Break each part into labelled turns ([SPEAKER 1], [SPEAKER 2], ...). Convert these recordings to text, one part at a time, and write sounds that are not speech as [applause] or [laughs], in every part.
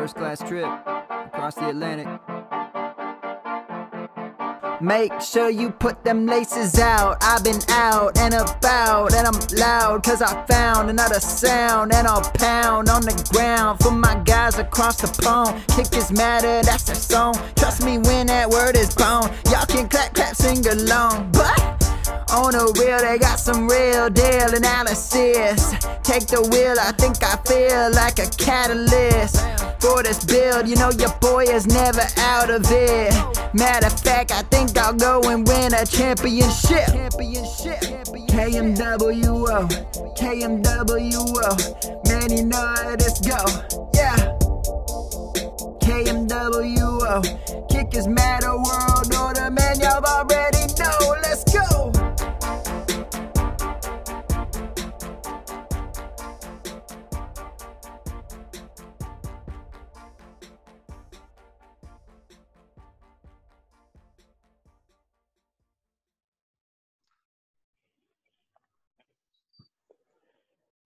[SPEAKER 1] First class trip across the Atlantic. Make sure you put them laces out. I've been out and about, and I'm loud cause I found another sound. And I'll pound on the ground for my guys across the pond. Kick is matter, that's their song. Trust me when that word is gone. Y'all can clap, clap, sing along. But on the wheel, they got some real deal analysis. Take the wheel, I think I feel like a catalyst for this build. You know your boy is never out of it. Matter of fact, I think I'll go and win a championship. Championship. KMWO, KMWO. Man, you know this go. Yeah. KMWO. Kickers matter world order, man. Y'all already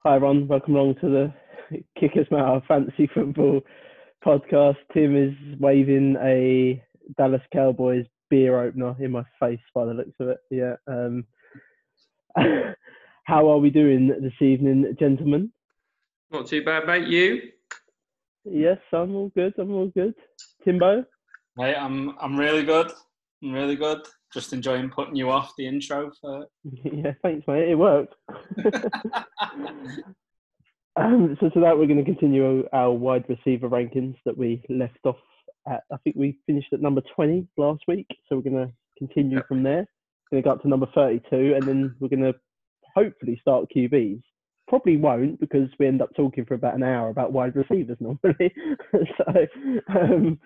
[SPEAKER 2] Hi, everyone. Welcome along to the Kickers Matter Fantasy Football podcast. Tim is waving a Dallas Cowboys beer opener in my face by the looks of it. Yeah. Um, [laughs] how are we doing this evening, gentlemen?
[SPEAKER 3] Not too bad, mate. You?
[SPEAKER 2] Yes, I'm all good. I'm all good. Timbo?
[SPEAKER 4] Mate, I'm I'm really good. I'm really good. Just enjoying putting you off the intro for [laughs]
[SPEAKER 2] yeah, thanks, mate. It worked. [laughs] um, so, to that we're going to continue our wide receiver rankings that we left off at. I think we finished at number 20 last week. So we're going to continue
[SPEAKER 3] Yep.
[SPEAKER 2] from there. We're Going to go up to number 32, and then we're going to hopefully start QBs. Probably won't because we end up talking for about an hour about wide receivers normally. [laughs] so um,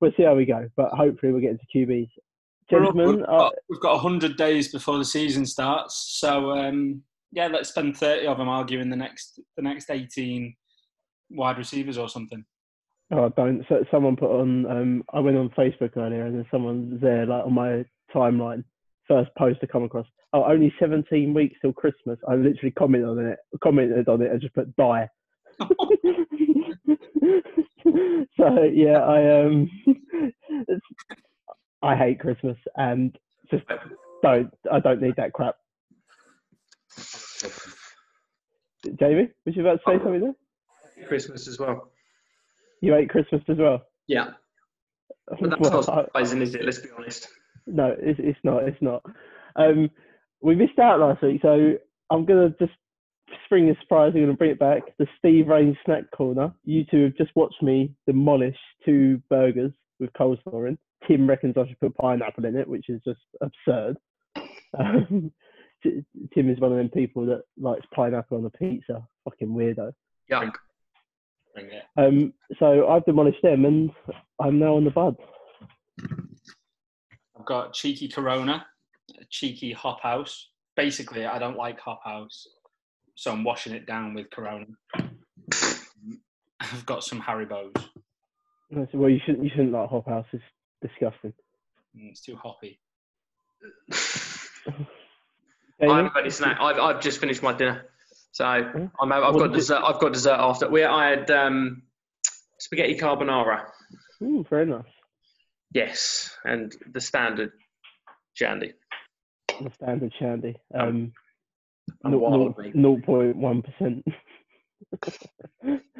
[SPEAKER 2] we'll see how we go. But hopefully we'll get into QBs.
[SPEAKER 4] We're up-
[SPEAKER 2] Gentlemen,
[SPEAKER 4] We've
[SPEAKER 2] uh,
[SPEAKER 4] got, we've got 100 days before the season starts, so um, yeah, let's spend 30 of them arguing the next the next 18 wide receivers or something.
[SPEAKER 2] Oh, don't. So someone put on. Um, I went on Facebook earlier, and then someone there, like on my timeline, first post to come across. Oh, only 17 weeks till Christmas. I literally commented on it, commented on it, and just put die. [laughs] so yeah, I um, [laughs] it's, I hate Christmas, and just don't. I don't need that crap. Jamie, was you about to say something there?
[SPEAKER 3] Christmas as well.
[SPEAKER 2] You hate Christmas as well.
[SPEAKER 3] Yeah, [laughs] but that's
[SPEAKER 2] Well,
[SPEAKER 3] not
[SPEAKER 2] I-
[SPEAKER 3] surprising, is it? Let's be honest.
[SPEAKER 2] No, it's, it's not. It's not. Um, we missed out last week, so I'm gonna just spring a surprise. I'm gonna bring it back. The Steve Rain snack corner. You two have just watched me demolish two burgers with coleslaw in. Tim reckons I should put pineapple in it, which is just absurd. Um, T- Tim is one of them people that likes pineapple on a pizza. Fucking weirdo.
[SPEAKER 3] Yeah,
[SPEAKER 2] Um, so I've demolished them, and I'm now on the bud.
[SPEAKER 4] I've got cheeky Corona, a cheeky Hop House. Basically, I don't like Hop House, so I'm washing it down with Corona. [laughs] I've got some Haribo's.
[SPEAKER 2] And I said, well, you shouldn't. You shouldn't like Hop House. It's disgusting.
[SPEAKER 4] Mm, It's too hoppy.
[SPEAKER 3] I haven't got any snack. I've, I've just finished my dinner, so I'm, I've
[SPEAKER 2] What
[SPEAKER 3] got
[SPEAKER 2] did you-
[SPEAKER 3] dessert. I've got dessert after. We I had um, spaghetti carbonara.
[SPEAKER 2] Ooh, very nice.
[SPEAKER 3] Yes, and the standard shandy.
[SPEAKER 2] The standard shandy. Um,
[SPEAKER 3] I'm
[SPEAKER 2] naught-
[SPEAKER 3] wild,
[SPEAKER 2] naught-
[SPEAKER 3] mate.
[SPEAKER 2] 0.1%.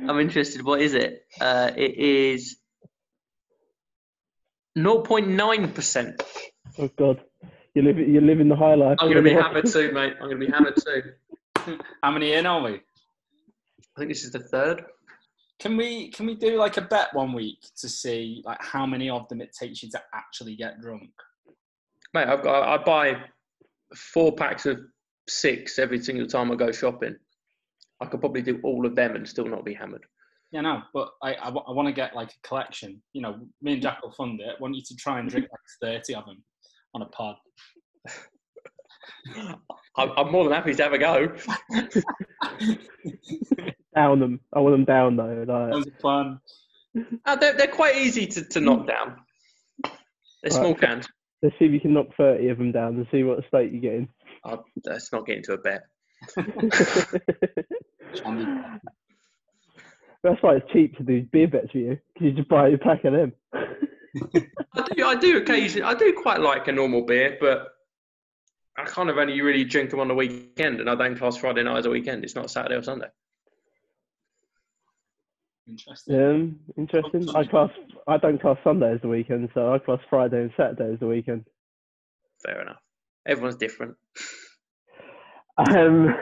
[SPEAKER 3] I'm interested. What is it? Uh, it is 0.9 percent.
[SPEAKER 2] oh God, you're living you're living the high life.
[SPEAKER 3] I'm going to be hammered too, mate. I'm going to be hammered too.
[SPEAKER 4] How many in are we?
[SPEAKER 3] I think this is the third.
[SPEAKER 4] Can we can we do like a bet one week to see like how many of them it takes you to actually get drunk?
[SPEAKER 3] Mate, I've got, I buy four packs of six every single time I go shopping. I could probably do all of them and still not be hammered.
[SPEAKER 4] Yeah, no, but I I, want to get like a collection. You know, me and Jack will fund it. I want you to try and drink like thirty of them on a pod. [laughs]
[SPEAKER 3] I'm, I'm more than happy to have a go. [laughs]
[SPEAKER 2] Down them. I want them down though. Like,
[SPEAKER 4] That was a plan.
[SPEAKER 3] Uh, they're, they're quite easy to, to knock down. They're small
[SPEAKER 2] Right.
[SPEAKER 3] cans.
[SPEAKER 2] let's see if you can knock 30 of them down and see what state you get in.
[SPEAKER 3] Uh, let's not get into a bet. [laughs]
[SPEAKER 4] Shandy.
[SPEAKER 2] That's why it's cheap to do beer bets for you because you just buy a pack of them. [laughs]
[SPEAKER 3] I do, I do occasionally, I do quite like a normal beer, but I kind of only really drink them on the weekend, and I don't class Friday night as a weekend. It's not Saturday or Sunday.
[SPEAKER 4] Interesting.
[SPEAKER 2] um, interesting. I class. I don't class Sunday as the weekend, so I class Friday and Saturday as the weekend.
[SPEAKER 3] Fair enough. Everyone's different. [laughs]
[SPEAKER 2] Um,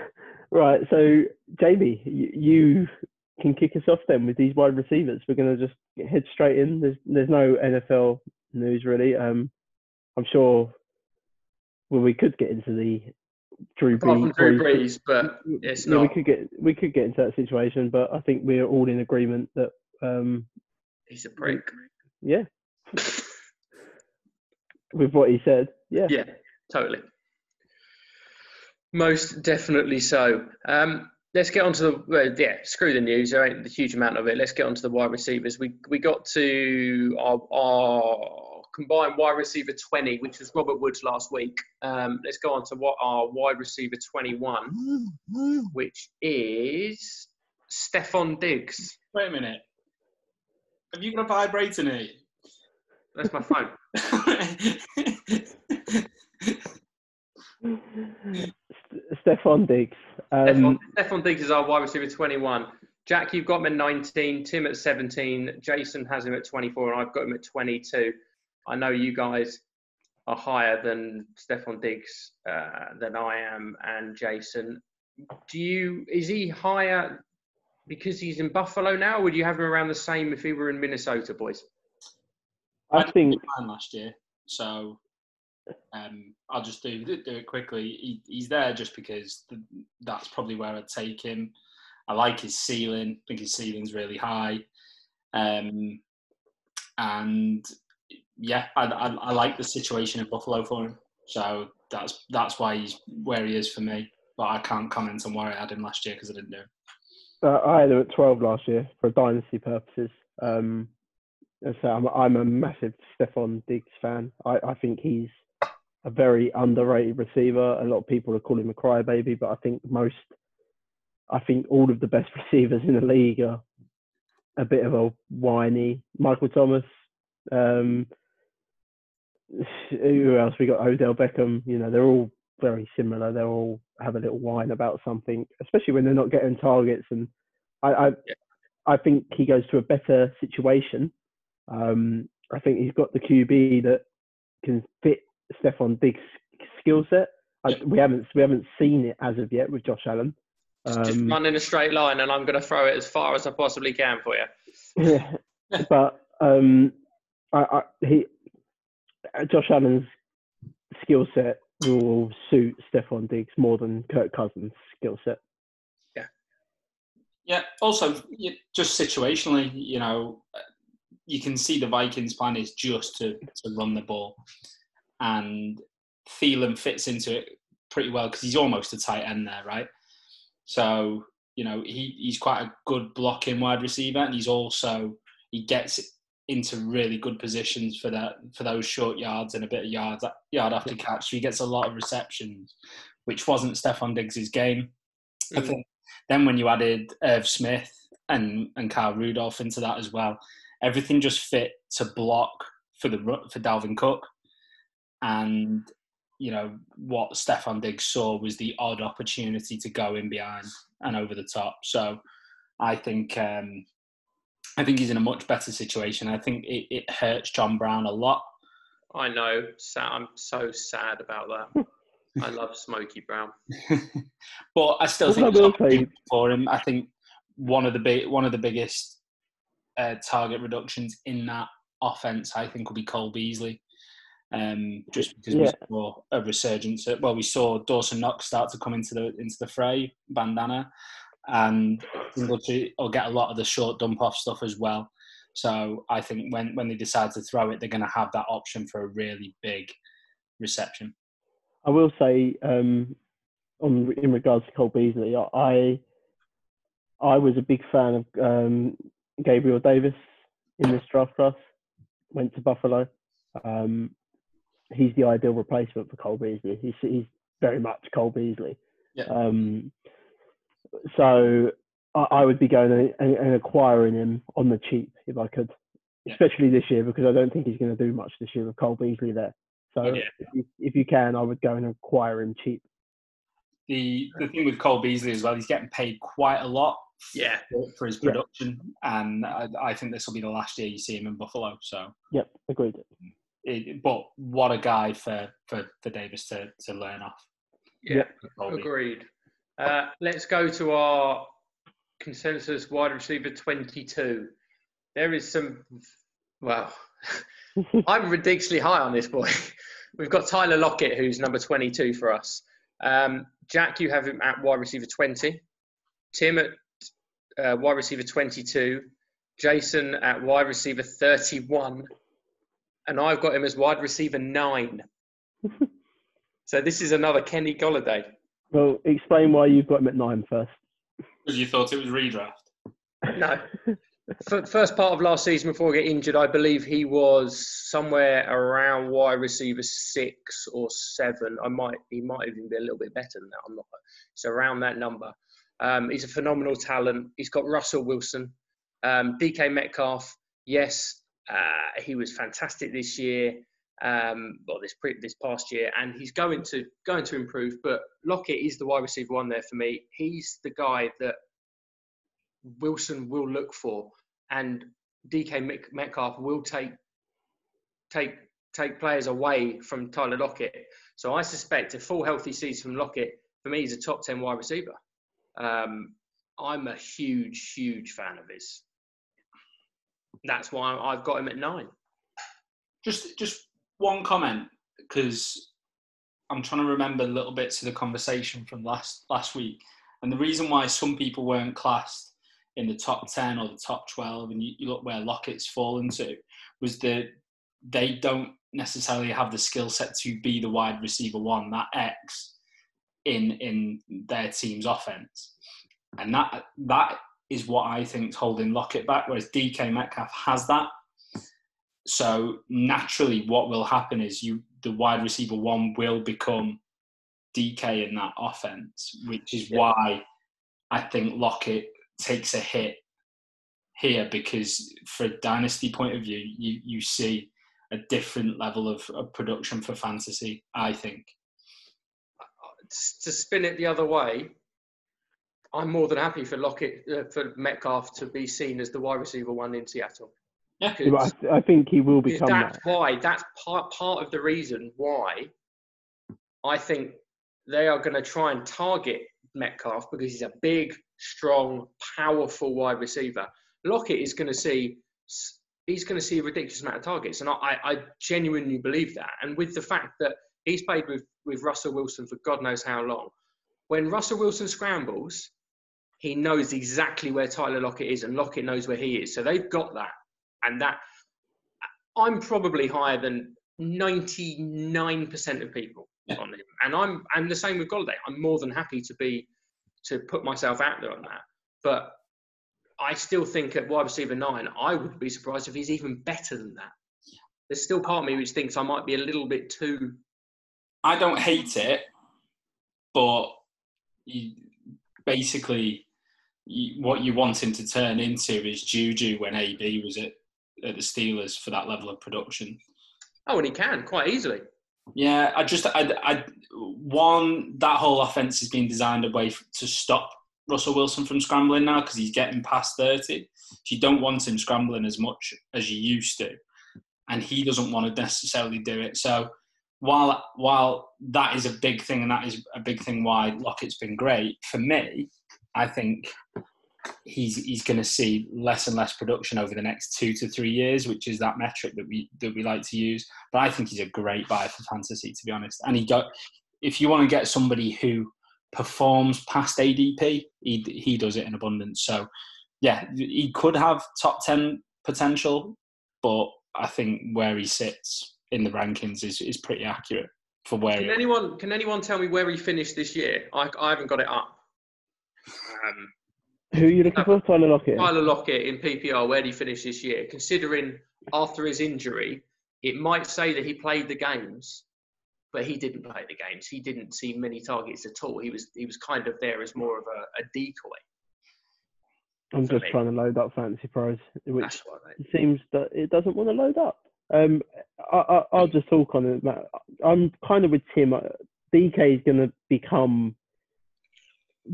[SPEAKER 2] right. So Jamie, you, you can kick us off then with these wide receivers. We're going to just head straight in. There's there's no NFL news really. Um, I'm sure. Well, we could get into the Drew Brees.
[SPEAKER 3] Drew
[SPEAKER 2] Brees-
[SPEAKER 3] but it's
[SPEAKER 2] yeah, we could get we could get into that situation, but I think we're all in agreement that um,
[SPEAKER 3] He's a prick.
[SPEAKER 2] yeah, [laughs] with what he said, yeah.
[SPEAKER 3] Yeah, totally. Most definitely so. Um, let's get on to the well, yeah. Screw the news. There ain't a huge amount of it. Let's get on to the wide receivers. We we got to our, our combined wide receiver twenty, which was Robert Woods last week. Um, let's go on to what our wide receiver twenty one, which is Stefan Diggs.
[SPEAKER 4] Wait a minute. Have you got a vibrator near you?
[SPEAKER 3] That's my phone. [laughs] [laughs]
[SPEAKER 2] St- Stefan Diggs. Um,
[SPEAKER 3] Stefan, Stefan Diggs is our wide receiver 21. Jack, you've got him at 19, Tim at 17, Jason has him at 24, and I've got him at 22. I know you guys are higher than Stefan Diggs uh, than I am and Jason. Do you is he higher because he's in Buffalo now, or would you have him around the same if he were in Minnesota, boys?
[SPEAKER 2] I think
[SPEAKER 4] mine last year, so um, I'll just do do it quickly. He, he's there just because th that's probably where I'd take him. I like his ceiling. I think his ceiling's really high, um, and yeah, I, I, I like the situation in Buffalo for him. So that's that's why he's where he is for me. But I can't comment on where I had him last year because I didn't it.
[SPEAKER 2] uh, I had him at 12 last year for dynasty purposes. Um, so I'm, I'm a massive Stefan Diggs fan. I, I think he's a very underrated receiver. A lot of people are calling him a crybaby, but I think most, I think all of the best [laughs] receivers in the league are a bit of a whiny. Michael Thomas, um, who else? We got Odell Beckham. You know, they're all very similar. They all have a little whine about something, especially when they're not getting targets. And I, I, I think he goes to a better situation. Um, I think he's got the QB that can fit Stefan Diggs' skill set. I,
[SPEAKER 4] Yeah.
[SPEAKER 2] We haven't we haven't seen it as of yet with Josh Allen.
[SPEAKER 3] Just, just
[SPEAKER 2] Um,
[SPEAKER 3] run in a straight line, and I'm going to throw it as far as I possibly can for you.
[SPEAKER 2] Yeah, [laughs] but um, I, I, he, Josh Allen's skill set will suit Stefan Diggs more than Kirk Cousins' skill set.
[SPEAKER 4] Yeah. Yeah. Also, just situationally, you know, uh, you can see the Vikings' plan is just to, to run the ball, and Thielen fits into it pretty well because he's almost a tight end there, right? So you know he, he's quite a good blocking wide receiver, and he's also he gets into really good positions for that for those short yards and a bit of yards yard after catch. So he gets a lot of receptions, which wasn't Stefan Diggs' game. I
[SPEAKER 3] Mm.
[SPEAKER 4] think then when you added Irv Smith and and Kyle Rudolph into that as well, everything just fit to block for the for Dalvin Cook, and you know what Stefan Diggs saw was the odd opportunity to go in behind and over the top. So I think um, I think he's in a much better situation. I think it, it hurts John Brown a lot.
[SPEAKER 3] I know. I'm so sad about that. I love Smokey Brown. [laughs]
[SPEAKER 4] but I still
[SPEAKER 2] Well,
[SPEAKER 4] think
[SPEAKER 2] I
[SPEAKER 4] there's opportunity
[SPEAKER 2] say-
[SPEAKER 4] for him. I think one of the big, one of the biggest uh, target reductions in that offense, I think, will be Cole Beasley. Um, just because
[SPEAKER 2] Yeah.
[SPEAKER 4] we saw a resurgence. At, well, we saw Dawson Knox start to come into the into the fray, bandana, and Singletary will get a lot of the short dump off stuff as well. So I think when when they decide to throw it, they're going to have that option for a really big reception.
[SPEAKER 2] I will say, um, on in regards to Cole Beasley, I I was a big fan of um, Gabriel Davis in this draft class. Went to Buffalo. Um, he's the ideal replacement for Cole Beasley. He's he's very much Cole Beasley.
[SPEAKER 4] Yeah.
[SPEAKER 2] Um, so I, I would be going and, and, and acquiring him on the cheap if I could,
[SPEAKER 4] Yeah.
[SPEAKER 2] especially this year because I don't think he's going to do much this year with Cole Beasley there. So
[SPEAKER 4] Yeah.
[SPEAKER 2] if, you, if you can, I would go and acquire him cheap.
[SPEAKER 4] The the thing with Cole Beasley as well, he's getting paid quite a lot
[SPEAKER 3] Yeah.
[SPEAKER 4] for, for his
[SPEAKER 2] Yeah.
[SPEAKER 4] production, and I, I think this will be the last year you see him in Buffalo. So,
[SPEAKER 2] Yep, agreed.
[SPEAKER 4] It, but what a guy for, for, for Davis to, to learn off.
[SPEAKER 3] Yeah.
[SPEAKER 4] Colby.
[SPEAKER 3] Agreed. Uh, let's go to our consensus wide receiver 22. There is some, well, [laughs] I'm ridiculously high on this boy. [laughs] We've got Tyler Lockett, who's number 22 for us. Um, Jack, you have him at wide receiver 20. Tim at uh, wide receiver 22. Jason at wide receiver 31. And I've got him as wide receiver 9. [laughs] so this is another Kenny Golladay.
[SPEAKER 2] Well, explain why you've got him at nine first.
[SPEAKER 4] Because you thought it was redraft.
[SPEAKER 3] No. First part of last season before he got injured, I believe he was somewhere around wide receiver six or seven. I might he might even be a little bit better than that. I'm not. It's around that number. Um, he's a phenomenal talent. He's got Russell Wilson, um, DK Metcalf. Yes, uh, he was fantastic this year. Um, well, this pre- this past year, and he's going to going to improve. But Lockett is the wide receiver one there for me. He's the guy that Wilson will look for, and DK Met- Metcalf will take take take players away from Tyler Lockett. So I suspect a full healthy season from Lockett for me is a top ten wide receiver. Um, I'm a huge huge fan of his. That's why I've got him at nine.
[SPEAKER 4] Just just one comment because I'm trying to remember little bits of the conversation from last last week, and the reason why some people weren't classed in the top ten or the top twelve, and you, you look where Lockett's fallen to, was that they don't necessarily have the skill set to be the wide receiver one, that X, in in their team's offense, and that that is what I think is holding Lockett back. Whereas DK Metcalf has that. So naturally, what will happen is you the wide receiver one will become DK in that offense, which is
[SPEAKER 3] Yeah.
[SPEAKER 4] why I think Lockett takes a hit here because, for a dynasty point of view, you you see a different level of, of production for fantasy. I think.
[SPEAKER 3] to spin it the other way, I'm more than happy for Lockett uh, for Metcalf to be seen as the wide receiver one in Seattle.
[SPEAKER 4] Yeah.
[SPEAKER 2] Yeah, I, I think he will become
[SPEAKER 3] that's
[SPEAKER 2] that.
[SPEAKER 3] why that's part part of the reason why I think they are going to try and target Metcalf because he's a big, strong, powerful wide receiver. Lockett is going to see he's going to see a ridiculous amount of targets, and I, I genuinely believe that. And with the fact that he's played with with Russell Wilson for God knows how long, when Russell Wilson scrambles, he knows exactly where Tyler Lockett is, and Lockett knows where he is. So they've got that, and that I'm probably higher than 99% of people
[SPEAKER 4] Yeah.
[SPEAKER 3] on him, and I'm and the same with Golladay. I'm more than happy to be to put myself out there on that, but I still think at wide receiver nine, I would be surprised if he's even better than that. There's still part of me which thinks I might be a little bit too.
[SPEAKER 4] I don't hate it, but you, basically, what you want him to turn into is Juju when AB was at, at the Steelers for that level of production.
[SPEAKER 3] Oh, and he can quite easily.
[SPEAKER 4] Yeah, I just, I, I, one that whole offense has been designed a way to stop Russell Wilson from scrambling now because he's getting past thirty. So you don't want him scrambling as much as you used to, and he doesn't want to necessarily do it. So while while that is a big thing, and that is a big thing why Lockett's been great for me, I think he's he's going to see less and less production over the next two to three years, which is that metric that we that we like to use. But I think he's a great buy for fantasy, to be honest. And he got if you want to get somebody who performs past ADP, he he does it in abundance. So yeah, he could have top ten potential, but I think where he sits in the rankings is is pretty accurate for where.
[SPEAKER 3] Can
[SPEAKER 4] he-
[SPEAKER 3] anyone can anyone tell me where he finished this year? I, I haven't got it up. Um,
[SPEAKER 2] Who are you looking for? Tyler Lockett.
[SPEAKER 3] Tyler Lockett in PPR, where did he finish this year? Considering after his injury, it might say that he played the games, but he didn't play the games. He didn't see many targets at all. He was he was kind of there as more of a, a decoy.
[SPEAKER 2] I'm just
[SPEAKER 3] me.
[SPEAKER 2] trying to load up Fantasy Pros, which
[SPEAKER 3] That's what I
[SPEAKER 2] it seems that it doesn't want to load up. Um, I, I, I'll just talk on it. I'm kind of with Tim. Uh, DK is going to become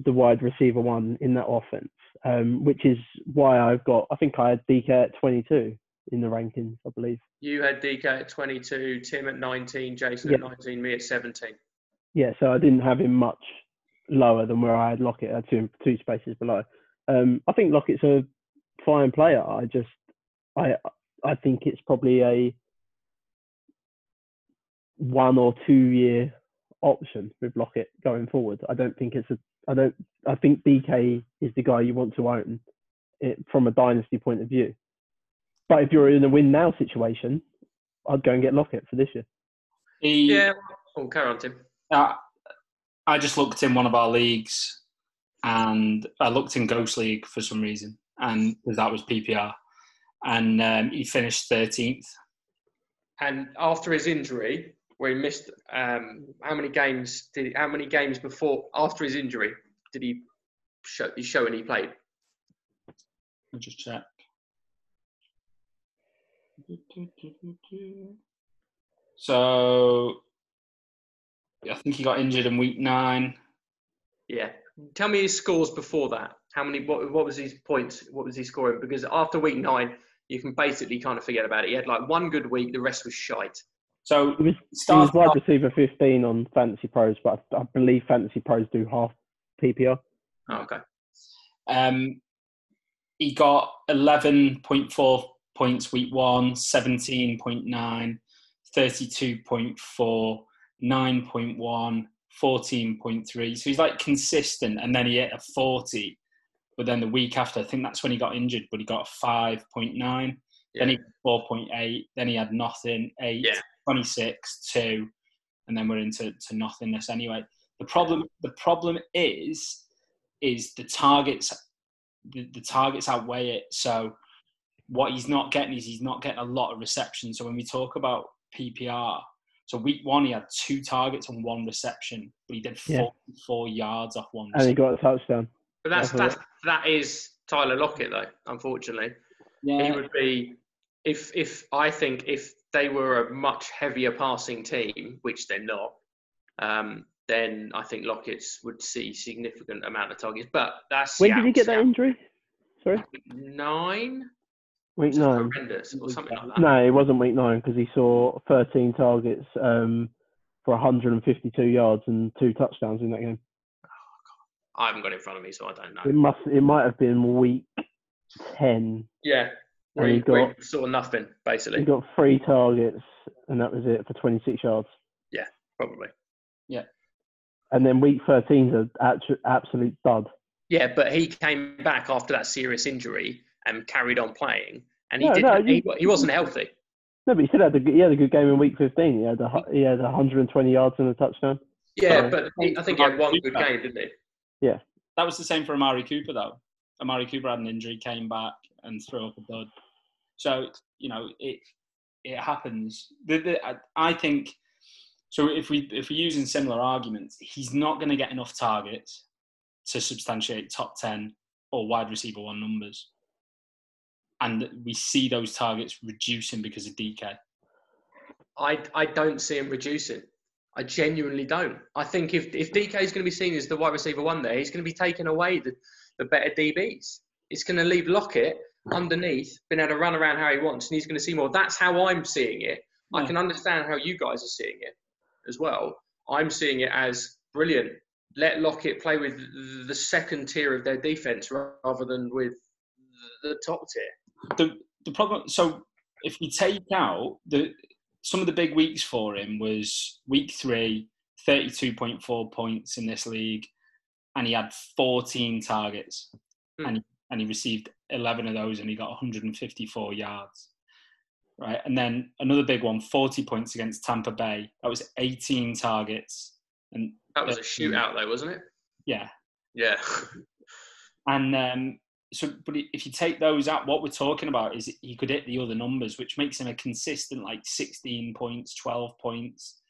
[SPEAKER 2] the wide receiver one in that offense, um, which is why I've got. I think I had DK at 22 in the rankings. I believe.
[SPEAKER 3] You had DK at 22, Tim at 19, Jason
[SPEAKER 2] Yeah.
[SPEAKER 3] at 19, me at 17.
[SPEAKER 2] Yeah, so I didn't have him much lower than where I had Lockett. I had two two spaces below. Um, I think Lockett's a fine player. I just, I, I think it's probably a one or two year option with Lockett going forward. I don't think it's a. I don't. I think DK is the guy you want to own it, from a dynasty point of view. But if you're in a win now situation, I'd go and get Lockett for this year.
[SPEAKER 4] He,
[SPEAKER 3] Yeah. Oh, carry on, Tim.
[SPEAKER 4] Uh, I just looked in one of our leagues, and I looked in Ghost League for some reason, and 'cause that was PPR, and um, he finished thirteenth.
[SPEAKER 3] And after his injury, where he missed, um, how many games did he, how many games before after his injury did he show? He show and he played.
[SPEAKER 4] I'll just check. So, I think he got injured in week nine.
[SPEAKER 3] Yeah. Tell me his scores before that. How many? What, what was his points? What was he scoring? Because after week nine, you can basically kind of forget about it. He had like one good week. The rest was shite.
[SPEAKER 4] So,
[SPEAKER 2] He was, he was wide receiver 15 on Fantasy Pros, but I, I believe Fantasy Pros do half PPR.
[SPEAKER 3] Oh, okay.
[SPEAKER 4] Um, he got 11.4 points week one, 17.9, 32.4, 9.1, 14.3. So he's like consistent. And then he hit a 40. But then the week after, I think that's when he got injured, but he got a 5.9. Then he 4.8. Then he had nothing, 8,
[SPEAKER 3] Yeah.
[SPEAKER 4] 26, 2. And then we're into to nothingness anyway. The problem, the problem is, is the targets the, the targets outweigh it. So what he's not getting is he's not getting a lot of reception. So when we talk about PPR, so week one he had two targets and one reception, but he did
[SPEAKER 2] Yeah.
[SPEAKER 4] 44 yards off one.
[SPEAKER 2] And he got a touchdown.
[SPEAKER 3] But that's
[SPEAKER 2] Definitely.
[SPEAKER 3] that's that is Tyler Lockett though. Unfortunately, he would be if if I think if they were a much heavier passing team, which they're not, um, then I think Lockett's would see significant amount of targets. But that's
[SPEAKER 2] When did he get that injury? Sorry?
[SPEAKER 3] Nine,
[SPEAKER 2] Week nine.
[SPEAKER 3] horrendous or something like that.
[SPEAKER 2] No, it wasn't week nine because he saw 13 targets um, for 152 yards and two touchdowns in that game.
[SPEAKER 3] I haven't got it in front of me, so I don't know.
[SPEAKER 2] It must. It might have been week 10.
[SPEAKER 3] Yeah, where
[SPEAKER 2] And
[SPEAKER 3] he,
[SPEAKER 2] he
[SPEAKER 3] where
[SPEAKER 2] got-
[SPEAKER 3] he saw nothing basically.
[SPEAKER 2] He got three targets and that was it for 26 yards.
[SPEAKER 3] Yeah, probably. Yeah.
[SPEAKER 2] And then week 13 is an actu- absolute dud.
[SPEAKER 3] Yeah, but he came back after that serious injury and carried on playing, and he
[SPEAKER 2] No,
[SPEAKER 3] didn't.
[SPEAKER 2] no,
[SPEAKER 3] he,
[SPEAKER 2] you-
[SPEAKER 3] he wasn't healthy.
[SPEAKER 2] No, but he still had a, good- he had a good game in week 15. He had a, he had 120 yards and a touchdown.
[SPEAKER 3] Yeah,
[SPEAKER 2] So-
[SPEAKER 3] but he, I think he had one good game, didn't he? Yeah.
[SPEAKER 4] That was the same for Amari Cooper though. Amari Cooper had an injury, came back and threw up a dud. So you know it it happens. The, the, I, I think so. If we if we're using similar arguments, he's not going to get enough targets to substantiate top ten or wide receiver one numbers, and we see those targets reducing because of DK.
[SPEAKER 3] I, I don't see him reducing. I genuinely don't. I think if, if DK is going to be seen as the wide receiver one there, he's going to be taking away the, the better DBs. It's going to leave Lockett underneath, been able to run around how he wants, and he's going to see more. That's how I'm seeing it. I can understand how you guys are seeing it as well. I'm seeing it as brilliant. Let Lockett play with the second tier of their defense rather than with the top tier.
[SPEAKER 4] the the problem so if we take out the some of the big weeks for him was week three 32.4 points in this league and he had 14 targets
[SPEAKER 3] Hmm.
[SPEAKER 4] and, he, and he received 11 of those and he got 154 yards right and then another big one 40 points against tampa bay that was 18 targets and
[SPEAKER 3] That was a shootout, though, wasn't it?
[SPEAKER 4] yeah
[SPEAKER 3] Yeah. [laughs]
[SPEAKER 4] And um, so, but if you take those out, what we're talking about is he could hit the other numbers, which makes him a consistent like 16 points, 12 points,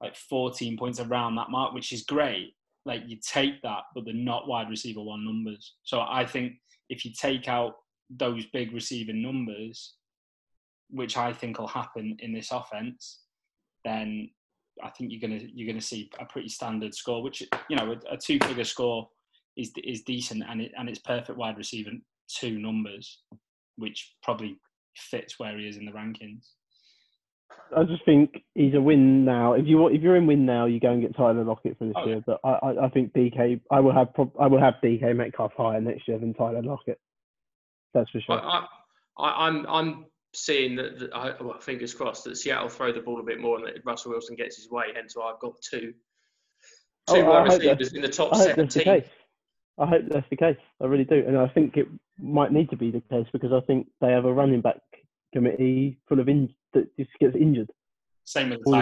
[SPEAKER 4] like 14 points around that mark, which is great. Like you take that, but they're not wide receiver one numbers. So I think if you take out those big receiving numbers, which I think will happen in this offense, then I think you're gonna you're gonna see a pretty standard score, which you know a, a two figure score is is decent and it and it's perfect wide receiver two numbers, which probably fits where he is in the rankings.
[SPEAKER 2] I just think he's a win now. If you if you're in win now, you go and get Tyler Lockett for this
[SPEAKER 4] Oh,
[SPEAKER 2] year. But I, I, I think DK, I will have, I will have DK Metcalf higher next year than Tyler Lockett. That's for sure.
[SPEAKER 3] I, I, I'm I'm seeing that, that I, well, fingers crossed that Seattle throw the ball a bit more and that Russell Wilson gets his way. Hence why I've got two two
[SPEAKER 2] Oh,
[SPEAKER 3] wide receivers in the top
[SPEAKER 2] I hope that's the
[SPEAKER 3] 17.
[SPEAKER 2] case. I hope that's the case. I really do, and I think it might need to be the case because I think they have a running back committee full of in that just gets injured
[SPEAKER 4] Same with
[SPEAKER 2] all
[SPEAKER 4] the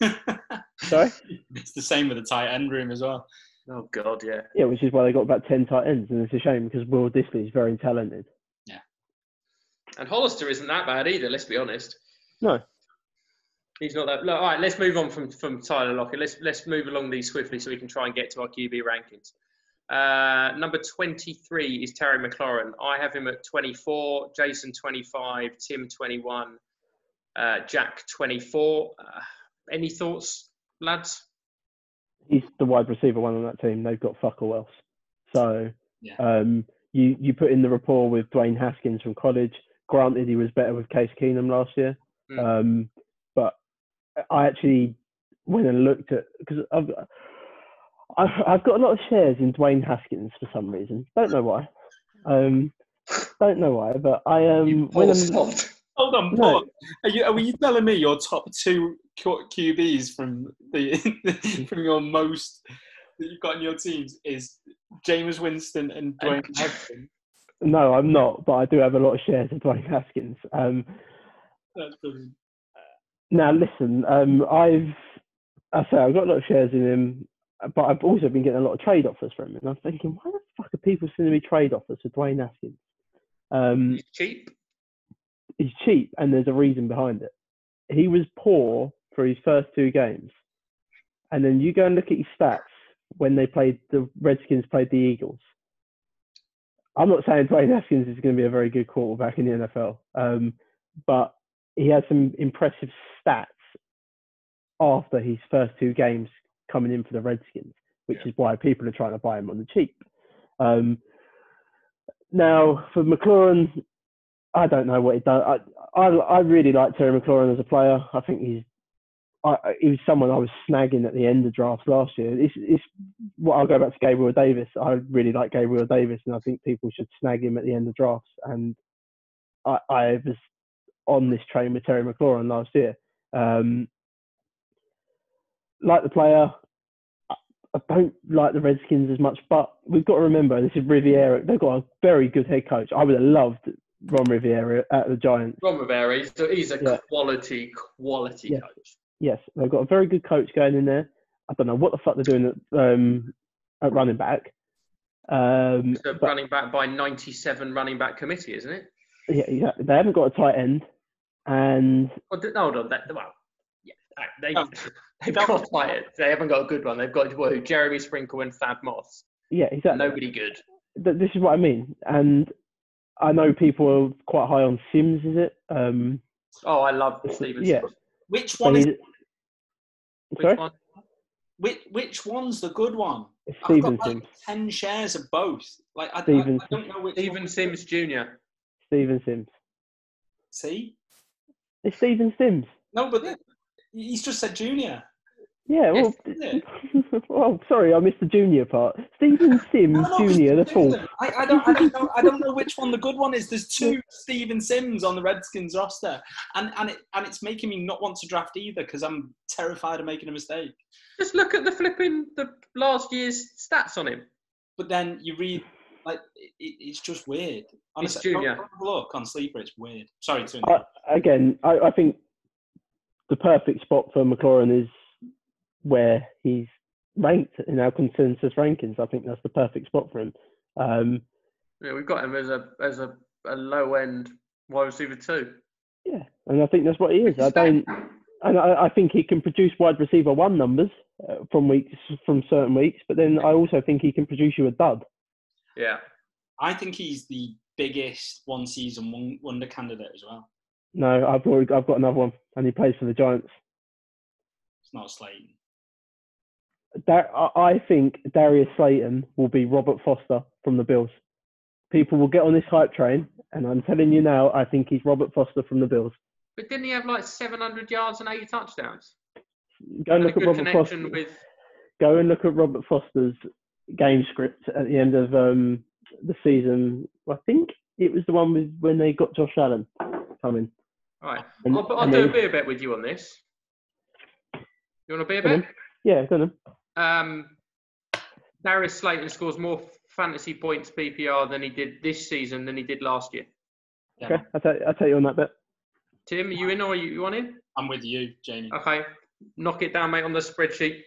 [SPEAKER 2] the time. [laughs] [laughs] Sorry.
[SPEAKER 4] It's the same with the tight end room as well.
[SPEAKER 3] Oh God, yeah.
[SPEAKER 2] Yeah, which is why they got about ten tight ends, and it's a shame because Will Dissly is very talented.
[SPEAKER 3] Yeah, and Hollister isn't that bad either. Let's be honest.
[SPEAKER 2] No,
[SPEAKER 3] He's not that. Look, all right, let's move on from, from Tyler Lockett. Let's let's move along these swiftly so we can try and get to our QB rankings. Uh, number 23 is Terry McLaurin. I have him at 24, Jason 25, Tim 21, uh, Jack 24. Uh, any thoughts, lads?
[SPEAKER 2] he's the wide receiver one on that team. They've got fuck all else. So
[SPEAKER 4] Yeah.
[SPEAKER 2] um, you you put in the rapport with Dwayne Haskins from college. Granted, he was better with Case Keenum last year,
[SPEAKER 3] Mm.
[SPEAKER 2] um, but I actually went and looked at because I've I've I've got a lot of shares in Dwayne Haskins for some reason. Don't know why. Um, don't know why, but I um
[SPEAKER 3] Paul
[SPEAKER 2] when I'm,
[SPEAKER 3] stopped.
[SPEAKER 4] Hold on,
[SPEAKER 2] No.
[SPEAKER 4] Paul. Are you, are you telling me your top two Q- QBs from the [laughs] from your most that you've got in your teams is Jameis Winston and Dwayne
[SPEAKER 3] And- [laughs]
[SPEAKER 4] Haskins?
[SPEAKER 2] no, I'm not, but I do have a lot of shares of Dwayne Haskins. Um, Now listen, um, I've I say I've got a lot of shares in him, but I've also been getting a lot of trade offers from him. And I'm thinking, why the fuck are people sending me trade offers for Dwayne Haskins? Um,
[SPEAKER 3] He's cheap.
[SPEAKER 2] he's cheap, and there's a reason behind it. He was poor for his first two games, and then you go and look at his stats when they played the Redskins played the Eagles. I'm not saying Dwayne Haskins is going to be a very good quarterback in the NFL, um, but he had some impressive stats after his first two games coming in for the Redskins, which is why people are trying to buy him on the cheap. Um, now for McLaurin, I don't know what he does. I, I I really like Terry McLaurin as a player. I think he's I, he was someone I was snagging at the end of drafts last year. It's, it's well, I'll go back to Gabriel Davis. I really like Gabriel Davis, and I think people should snag him at the end of drafts. And I, I was on this train with Terry McLaurin last year. Um, like the player, I, I don't like the Redskins as much, but we've got to remember this is Rivera. They've got a very good head coach. I would have loved Ron Rivera at the Giants.
[SPEAKER 3] Ron Rivera, he's, he's a
[SPEAKER 2] Yeah.
[SPEAKER 3] quality, quality
[SPEAKER 2] Yeah.
[SPEAKER 3] coach.
[SPEAKER 2] Yes, they've got a very good coach going in there. I don't know what the fuck they're doing at, um, at running back. Um,
[SPEAKER 3] It's a
[SPEAKER 2] but
[SPEAKER 3] running back by 97 running back committee, isn't it?
[SPEAKER 2] yeah, exactly. They haven't got a tight end, and
[SPEAKER 3] Well, th- hold on. That, well, yeah, uh, they,
[SPEAKER 4] No. [laughs]
[SPEAKER 3] they've got tight. They haven't got a good one. They've got well, Jeremy Sprinkle and Fab Moss.
[SPEAKER 2] yeah, exactly.
[SPEAKER 3] Nobody good.
[SPEAKER 2] Th- This is what I mean. And I know people are quite high on Sims. Is it? Um,
[SPEAKER 3] Oh, I love Steven.
[SPEAKER 2] yeah.
[SPEAKER 4] Which one is
[SPEAKER 2] he's-
[SPEAKER 3] Which
[SPEAKER 2] sorry,
[SPEAKER 3] one?
[SPEAKER 4] which, which one's the good one?
[SPEAKER 2] it's
[SPEAKER 4] I've
[SPEAKER 2] Steven
[SPEAKER 4] got like
[SPEAKER 2] Sims.
[SPEAKER 4] ten shares of both. Like I, I,
[SPEAKER 2] Steven
[SPEAKER 4] I don't know which
[SPEAKER 3] Steven
[SPEAKER 4] one.
[SPEAKER 3] Sims Jr.
[SPEAKER 2] Steven Sims.
[SPEAKER 4] See,
[SPEAKER 2] It's Steven Sims.
[SPEAKER 4] no, but th- he's just said junior.
[SPEAKER 2] Yeah. Well,
[SPEAKER 4] Isn't [laughs]
[SPEAKER 2] well, sorry, I missed the junior part. Stephen [laughs] Sims
[SPEAKER 4] No, no,
[SPEAKER 2] Junior, the
[SPEAKER 4] it's
[SPEAKER 2] fourth.
[SPEAKER 4] I, I don't, I don't know. I don't know [laughs] which one the good one is. There's two Stephen Sims on the Redskins roster, and and it and it's making me not want to draft either because I'm terrified of making a mistake.
[SPEAKER 3] Just look at the flipping the last year's stats on him.
[SPEAKER 4] But then you read like it, it- it's just weird. Honestly,
[SPEAKER 3] junior.
[SPEAKER 4] don't have a look on sleeper. It's weird. Sorry to
[SPEAKER 2] I, again, I, I think the perfect spot for McLaurin is where he's ranked in our consensus rankings. I think that's the perfect spot for him. Um,
[SPEAKER 3] Yeah, we've got him as a as a, a low end wide receiver too.
[SPEAKER 2] yeah, and I think that's what he is. I don't, and I, I think he can produce wide receiver one numbers uh, from weeks from certain weeks, but then I also think he can produce you a dud.
[SPEAKER 3] Yeah.
[SPEAKER 4] I think he's the biggest one season one wonder candidate as well.
[SPEAKER 2] No, I've already, I've got another one, and he plays for the Giants.
[SPEAKER 4] It's not Slayton.
[SPEAKER 2] That I think Darius Slayton will be Robert Foster from the Bills. People will get on this hype train, and I'm telling you now, I think he's Robert Foster from the Bills.
[SPEAKER 3] But didn't he have like 700 yards and 80 touchdowns?
[SPEAKER 2] Go and
[SPEAKER 3] And
[SPEAKER 2] look at Robert Foster.
[SPEAKER 3] with.
[SPEAKER 2] Go and look at Robert Foster's game script at the end of um, the season. I think it was the one with when they got Josh Allen coming.
[SPEAKER 3] All right,
[SPEAKER 2] And-
[SPEAKER 3] I'll, I'll do a
[SPEAKER 2] then-
[SPEAKER 3] beer bet with you on this. You want a beer bet?
[SPEAKER 2] Yeah, go on. Then.
[SPEAKER 3] Um, Darius Slayton scores more fantasy points PPR than he did this season than he did last year.
[SPEAKER 4] Yeah,
[SPEAKER 2] Okay, I'll, take, I'll take you on that bet.
[SPEAKER 3] Tim, are you in or are you, you on in?
[SPEAKER 4] I'm with you, Jamie.
[SPEAKER 3] Okay. Knock it down, mate, on the spreadsheet.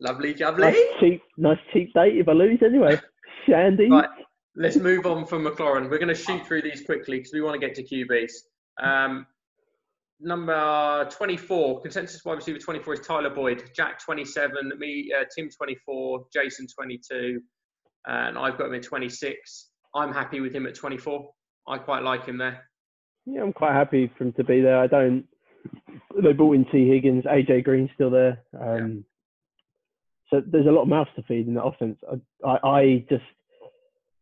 [SPEAKER 3] Lovely, lovely.
[SPEAKER 2] Nice cheap, nice cheap date if I lose anyway. [laughs] Shandy.
[SPEAKER 3] Right. Let's move on from McLaurin. We're going to shoot through these quickly because we want to get to QBs. Um, number 24, consensus wide receiver 24 is Tyler Boyd. Jack 27, me, uh, Tim 24, Jason 22, and I've got him at 26. I'm happy with him at 24. I quite like him there.
[SPEAKER 2] Yeah, I'm quite happy for him to be there. I don't. They brought in Tee Higgins, AJ Green's still there. Um, So there's a lot of mouths to feed in that offense. I, I, I just,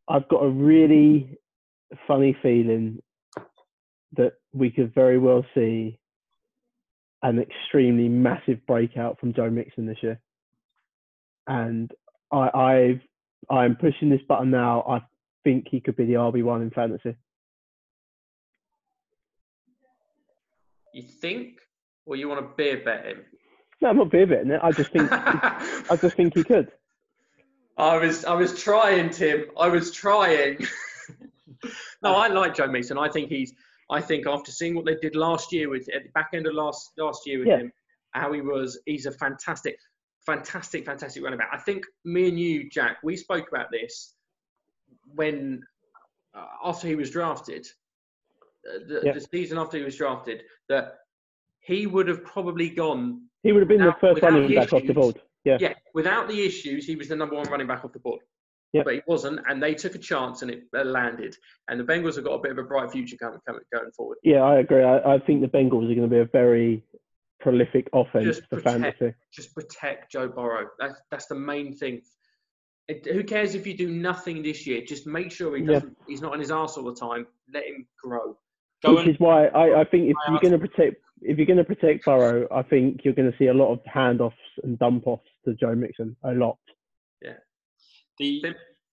[SPEAKER 2] I've got a really funny feeling that we could very well see an extremely massive breakout from Joe Mixon this year. And I, I've, I'm pushing this button now. I think he could be the RB one in fantasy.
[SPEAKER 3] You think, or you want to beer bet him?
[SPEAKER 2] No, I'm not beer betting it. I just think [laughs] I just think he could.
[SPEAKER 3] I was I was trying, Tim. I was trying. [laughs] no, I like Joe Mason. I think he's. I think after seeing what they did last year with at the back end of last last year with
[SPEAKER 2] Yeah.
[SPEAKER 3] him, how he was, he's a fantastic, fantastic, fantastic running back. I think me and you, Jack, we spoke about this when uh, after he was drafted, uh, the,
[SPEAKER 2] Yeah.
[SPEAKER 3] the season after he was drafted, that he would have probably gone
[SPEAKER 2] He would have been
[SPEAKER 3] Without-
[SPEAKER 2] the first running
[SPEAKER 3] the
[SPEAKER 2] back off the board. Yeah.
[SPEAKER 3] yeah, without the issues, he was the number one running back off the board.
[SPEAKER 2] Yep.
[SPEAKER 3] But he wasn't, and they took a chance and it uh, landed. And the Bengals have got a bit of a bright future coming, coming going forward.
[SPEAKER 2] Yeah, I agree. I, I think the Bengals are going to be a very prolific offense
[SPEAKER 3] Just
[SPEAKER 2] for
[SPEAKER 3] protect-
[SPEAKER 2] fantasy.
[SPEAKER 3] Just protect Joe Burrow. That's that's the main thing. It, who cares if you do nothing this year? Just make sure he doesn't. He's not on his ass all the time. Let him grow.
[SPEAKER 4] Go
[SPEAKER 2] Which
[SPEAKER 4] and
[SPEAKER 2] is why I, I think if you're going to protect if you're going to protect Burrow, I think you're going to see a lot of handoffs and dump offs to Joe Mixon. A lot.
[SPEAKER 4] The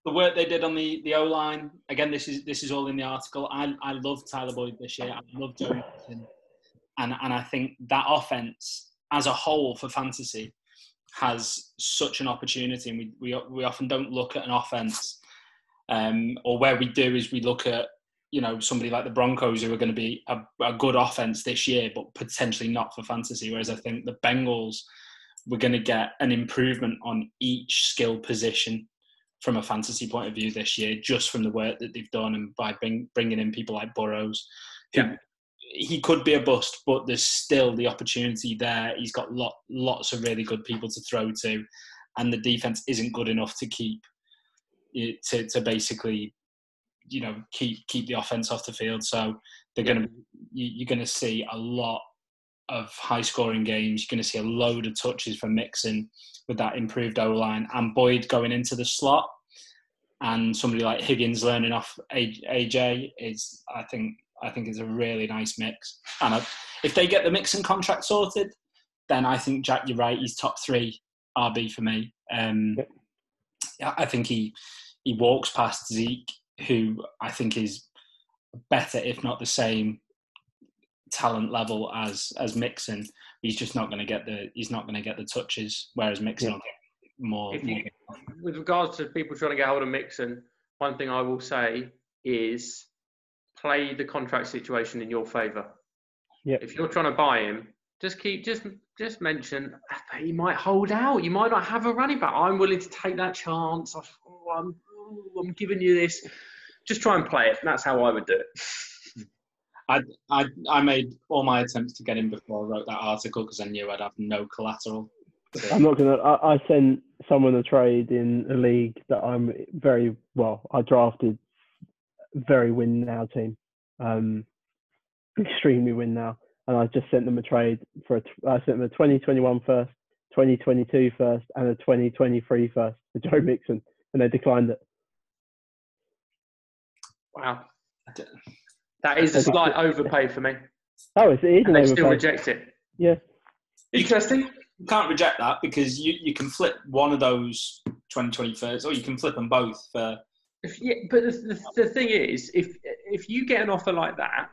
[SPEAKER 4] the work they did on the the O line again. This is this is all in the article. I I love Tyler Boyd this year. I love Joe Mixon, and and I think that offense as a whole for fantasy has such an opportunity, and we we we often don't look at an offense, um, or where we do is we look at you know somebody like the Broncos who are going to be a, a good offense this year, but potentially not for fantasy. Whereas I think the Bengals we're going to get an improvement on each skill position from a fantasy point of view this year, just from the work that they've done and by bring, bringing in people like Burrows.
[SPEAKER 3] Yeah.
[SPEAKER 4] He could be a bust, but there's still the opportunity there. He's got lot, lots of really good people to throw to, and the defense isn't good enough to keep eh, to, to basically, you know, keep keep the offense off the field. So they're
[SPEAKER 3] Yeah.
[SPEAKER 4] going to you, you're going to see a lot of high scoring games. You're going to see a load of touches from Mixon with that improved O line and Boyd going into the slot. And somebody like Higgins learning off AJ is, I think, I think is a really nice mix. And if they get the Mixon contract sorted, then I think Jack, you're right. He's top three RB for me. Um, yeah, I think he he walks past Zeke, who I think is better, if not the same talent level as as Mixon. He's just not going to get the he's not going to get the touches, whereas Mixon
[SPEAKER 2] Yeah.
[SPEAKER 4] will get more.
[SPEAKER 3] If
[SPEAKER 4] more
[SPEAKER 3] you- with regards to people trying to get hold of Mixon, one thing I will say is play the contract situation in your favour.
[SPEAKER 2] Yep.
[SPEAKER 3] If you're trying to buy him, just keep just just mention "Ah, he might hold out. You might not have a running back. I'm willing to take that chance. I've- oh, I'm, oh, I'm giving you this. Just try and play it. That's how I would do it. [laughs]
[SPEAKER 4] I, I I made all my attempts to get in before I wrote that article because I knew I'd have no collateral.
[SPEAKER 2] I'm not gonna. I, I sent someone a trade in a league that I'm very well. I drafted very win now team, um, extremely win now, and I just sent them a trade for a. I sent them a 2021 first, 2022 first, and a 2023 first for Joe Mixon, and they declined it.
[SPEAKER 3] Wow. That is a slight overpay for me.
[SPEAKER 2] Oh, it's, it is
[SPEAKER 3] And
[SPEAKER 2] an
[SPEAKER 3] they still reject it.
[SPEAKER 2] Yeah,
[SPEAKER 3] Interesting.
[SPEAKER 4] You can't reject that because you, you can flip one of those 2021st, or you can flip them both for
[SPEAKER 3] If, yeah, but the, the, the thing is, if if you get an offer like that,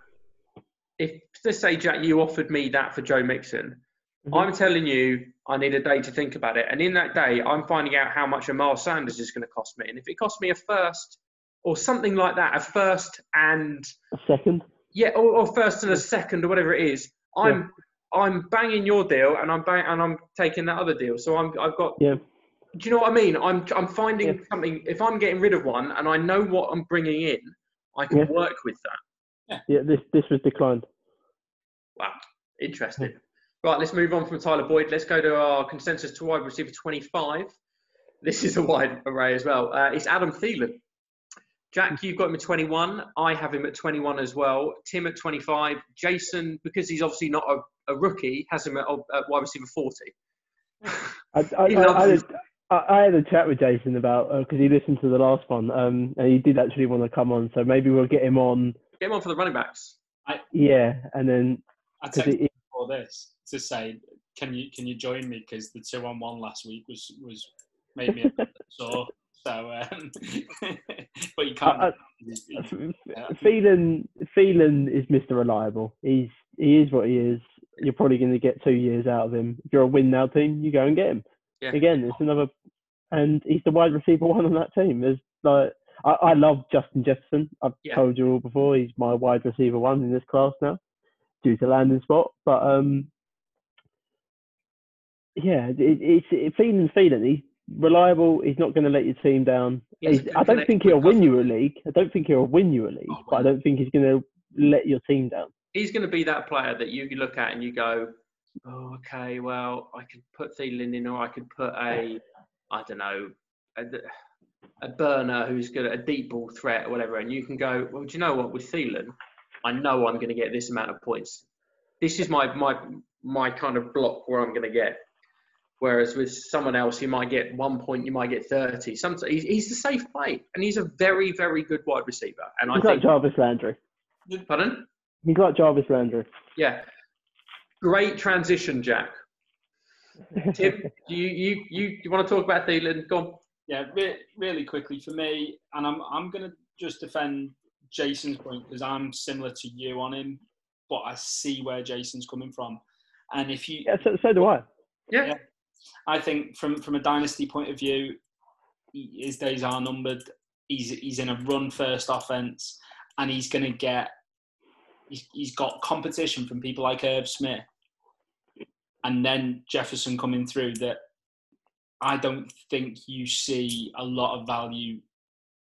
[SPEAKER 3] if let's say Jack, you offered me that for Joe Mixon,
[SPEAKER 2] Mhm.
[SPEAKER 3] I'm telling you I need a day to think about it, and in that day, I'm finding out how much a Miles Sanders is going to cost me, and if it costs me a first or something like that, a first and
[SPEAKER 2] a second.
[SPEAKER 3] yeah, or, or first and a second or whatever it is, I'm I'm banging your deal, and I'm bang, and I'm taking that other deal. So I'm I've got
[SPEAKER 2] Yeah,
[SPEAKER 3] do you know what I mean? I'm I'm finding
[SPEAKER 2] Yeah.
[SPEAKER 3] something. If I'm getting rid of one and I know what I'm bringing in, I can
[SPEAKER 2] Yeah.
[SPEAKER 3] work with that.
[SPEAKER 2] yeah. This this was declined.
[SPEAKER 3] Wow, interesting. Right, let's move on from Tyler Boyd. Let's go to our consensus to wide receiver 25. This is a wide array as well. Uh, it's Adam Thielen. Jack, you've got him at 21. I have him at 21 as well. Tim at 25. Jason, because he's obviously not a, a rookie, has him at, at wide receiver 40. [laughs]
[SPEAKER 2] I, I, I, I, had, I, I had a chat with Jason about because he listened to the last one, um, and he did actually want to come on. So maybe we'll get him on.
[SPEAKER 3] Get him on for the running backs.
[SPEAKER 2] Yeah, and then
[SPEAKER 4] I
[SPEAKER 2] because
[SPEAKER 4] texted
[SPEAKER 2] it,
[SPEAKER 4] for this to say, can you can you join me because the two on one last week was was made me a bit [laughs] sore. So, um, [laughs] but you can't.
[SPEAKER 2] I- I-
[SPEAKER 4] he's- he's-
[SPEAKER 2] Thielen Thielen is Mr. Reliable. He's he is what he is. You're probably going to get two years out of him. If you're a win now team, you go and get him.
[SPEAKER 3] Yeah.
[SPEAKER 2] Again, it's another, and he's the wide receiver one on that team. There's like I, I love Justin Jefferson. I've
[SPEAKER 3] Yeah.
[SPEAKER 2] told you all before. He's my wide receiver one in this class now, due to landing spot. But um, yeah, it, it's it, Thielen's Thielen. He's reliable. He's not going to let your team down. I don't think he'll win you a league. I don't think he'll win you a league,
[SPEAKER 4] Oh,
[SPEAKER 2] but I don't think he's going to let your team down.
[SPEAKER 3] he's going to be that player that you look at and you go, oh, okay, well, I could put Thielen in, or I could put a, I don't know, a, a burner who's good at a deep ball threat or whatever, and you can go, well, do you know what? With Thielen, I know I'm going to get this amount of points. This is my my my kind of block where I'm going to get. Whereas with someone else, you might get one point, you might get thirty. Sometimes he's, he's a safe play, and he's a very, very good wide receiver. And I
[SPEAKER 2] He's like
[SPEAKER 3] think,
[SPEAKER 2] Jarvis Landry.
[SPEAKER 3] pardon.
[SPEAKER 2] He's like Jarvis Landry.
[SPEAKER 3] Yeah. Great transition, Jack. [laughs] Tim, do you, you, you, you want to talk about Thielen? Go on.
[SPEAKER 4] Yeah, re- really quickly for me, and I'm I'm going to just defend Jason's point because I'm similar to you on him, but I see where Jason's coming from, and if you,
[SPEAKER 2] Yeah, so, so do I.
[SPEAKER 3] Yeah.
[SPEAKER 4] Yeah. I think from from a dynasty point of view, his days are numbered. He's he's in a run first offense, and he's going to get. He's, he's got competition from people like Irv Smith, and then Jefferson coming through. That I don't think you see a lot of value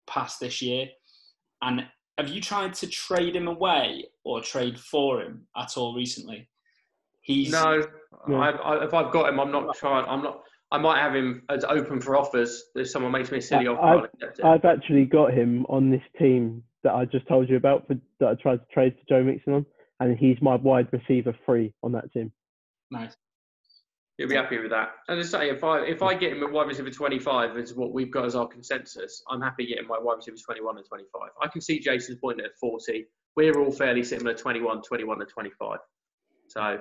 [SPEAKER 4] past this year. And have you tried to trade him away or trade for him at all recently? He's
[SPEAKER 3] No,
[SPEAKER 2] No.
[SPEAKER 3] I, I, if I've got him, I'm not trying. I'm not. I might have him as open for offers. If someone makes me a silly
[SPEAKER 2] I-
[SPEAKER 3] offer,
[SPEAKER 2] I-
[SPEAKER 3] I'll accept it.
[SPEAKER 2] I've actually got him on this team that I just told you about for, that I tried to trade to Joe Mixon on, and he's my wide receiver free on that team.
[SPEAKER 4] nice.
[SPEAKER 3] You'll be happy with that. As I say, if I if I get him at wide receiver 25, is what we've got as our consensus. I'm happy getting my wide receivers 21 and 25. I can see Jason's point at 40. We're all fairly similar, 21, 21, and 25. So,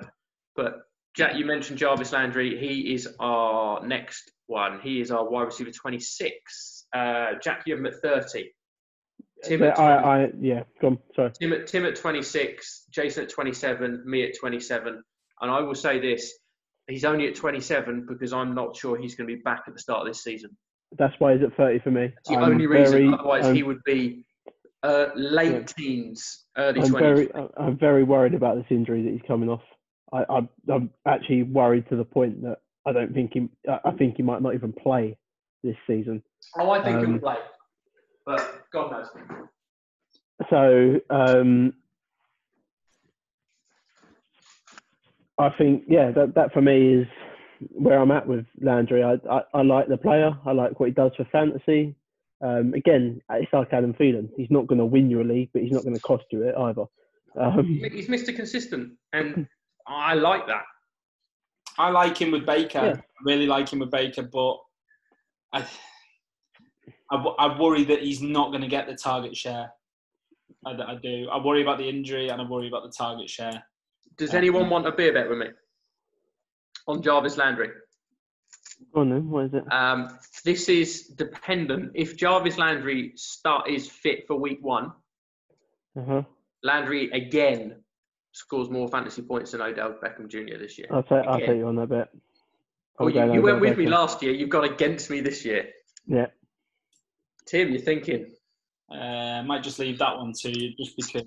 [SPEAKER 3] but Jack, you mentioned Jarvis Landry. He is our next one. He is our wide receiver 26. Uh, Jack, you have him at 30. Tim at,
[SPEAKER 2] I,
[SPEAKER 3] 20
[SPEAKER 2] I, yeah, go on, sorry.
[SPEAKER 3] Tim at, Tim at 26, Jason at 27, me at 27. And I will say this he's only at 27 because I'm not sure he's going to be back at the start of this season.
[SPEAKER 2] That's why he's at 30 for me.
[SPEAKER 3] It's the
[SPEAKER 2] I'm
[SPEAKER 3] only reason,
[SPEAKER 2] very-
[SPEAKER 3] otherwise,
[SPEAKER 2] I'm-
[SPEAKER 3] he would be uh, late
[SPEAKER 2] Yeah.
[SPEAKER 3] teens, early
[SPEAKER 2] I'm
[SPEAKER 3] 20s.
[SPEAKER 2] very, I'm very worried about this injury that he's coming off. I, I'm, I'm actually worried to the point that I don't think he, I think he might not even play this season.
[SPEAKER 3] Oh, I think he'll
[SPEAKER 2] um,
[SPEAKER 3] play. But God knows.
[SPEAKER 2] So um, I think, yeah, that that for me is where I'm at with Landry. I, I, I like the player. I like what he does for fantasy. Um, again, it's like Adam Thielen. He's not going to win you a league, but he's not going to cost you it either. Um,
[SPEAKER 3] He's Mr. Consistent, and I like that.
[SPEAKER 4] I like him with Baker.
[SPEAKER 2] Yeah.
[SPEAKER 4] I really like him with Baker, but I I worry that he's not going to get the target share. I do. I worry about the injury and I worry about the target share.
[SPEAKER 3] Does anyone want a beer bet with me on Jarvis Landry?
[SPEAKER 2] go on then, what is it?
[SPEAKER 3] Um, this is dependent. If Jarvis Landry start is fit for week one,
[SPEAKER 2] Uh-huh.
[SPEAKER 3] Landry again scores more fantasy points than Odell Beckham Jr. this year.
[SPEAKER 2] I'll take I'll
[SPEAKER 3] Again.
[SPEAKER 2] take you on that bet.
[SPEAKER 3] Oh,
[SPEAKER 2] I'm
[SPEAKER 3] you, you went with me last year. You've gone against me this year.
[SPEAKER 2] Yeah.
[SPEAKER 3] Tim, you're thinking.
[SPEAKER 4] Uh, might just leave that one to you just because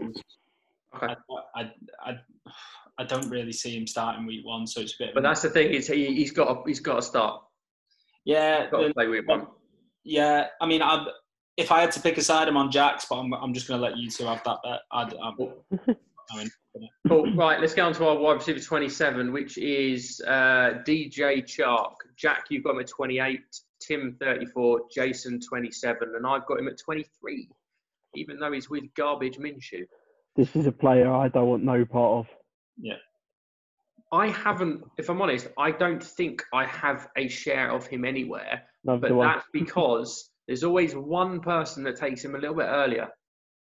[SPEAKER 3] Okay.
[SPEAKER 4] I, I, I, I don't really see him starting week one, so it's a bit.
[SPEAKER 3] But that's the thing. Is he, he's got to, he's got to start.
[SPEAKER 4] yeah,
[SPEAKER 3] Got to play week one.
[SPEAKER 4] yeah. I mean, I, if I had to pick a side, I'm on Jacks, but I'm, I'm just going to let you two have that bet. I'd, I'm, I
[SPEAKER 3] Cool. Right, let's get on to our wide receiver 27, which is uh, DJ Chark. Jack, you've got him at 28, Tim 34, Jason 27, and I've got him at 23, even though he's with garbage Minshew.
[SPEAKER 2] This is a player I don't want no part of. Yeah.
[SPEAKER 3] I haven't, if I'm honest, I don't think I have a share of him anywhere,
[SPEAKER 2] Neither
[SPEAKER 3] but that's because there's always one person that takes him a little bit earlier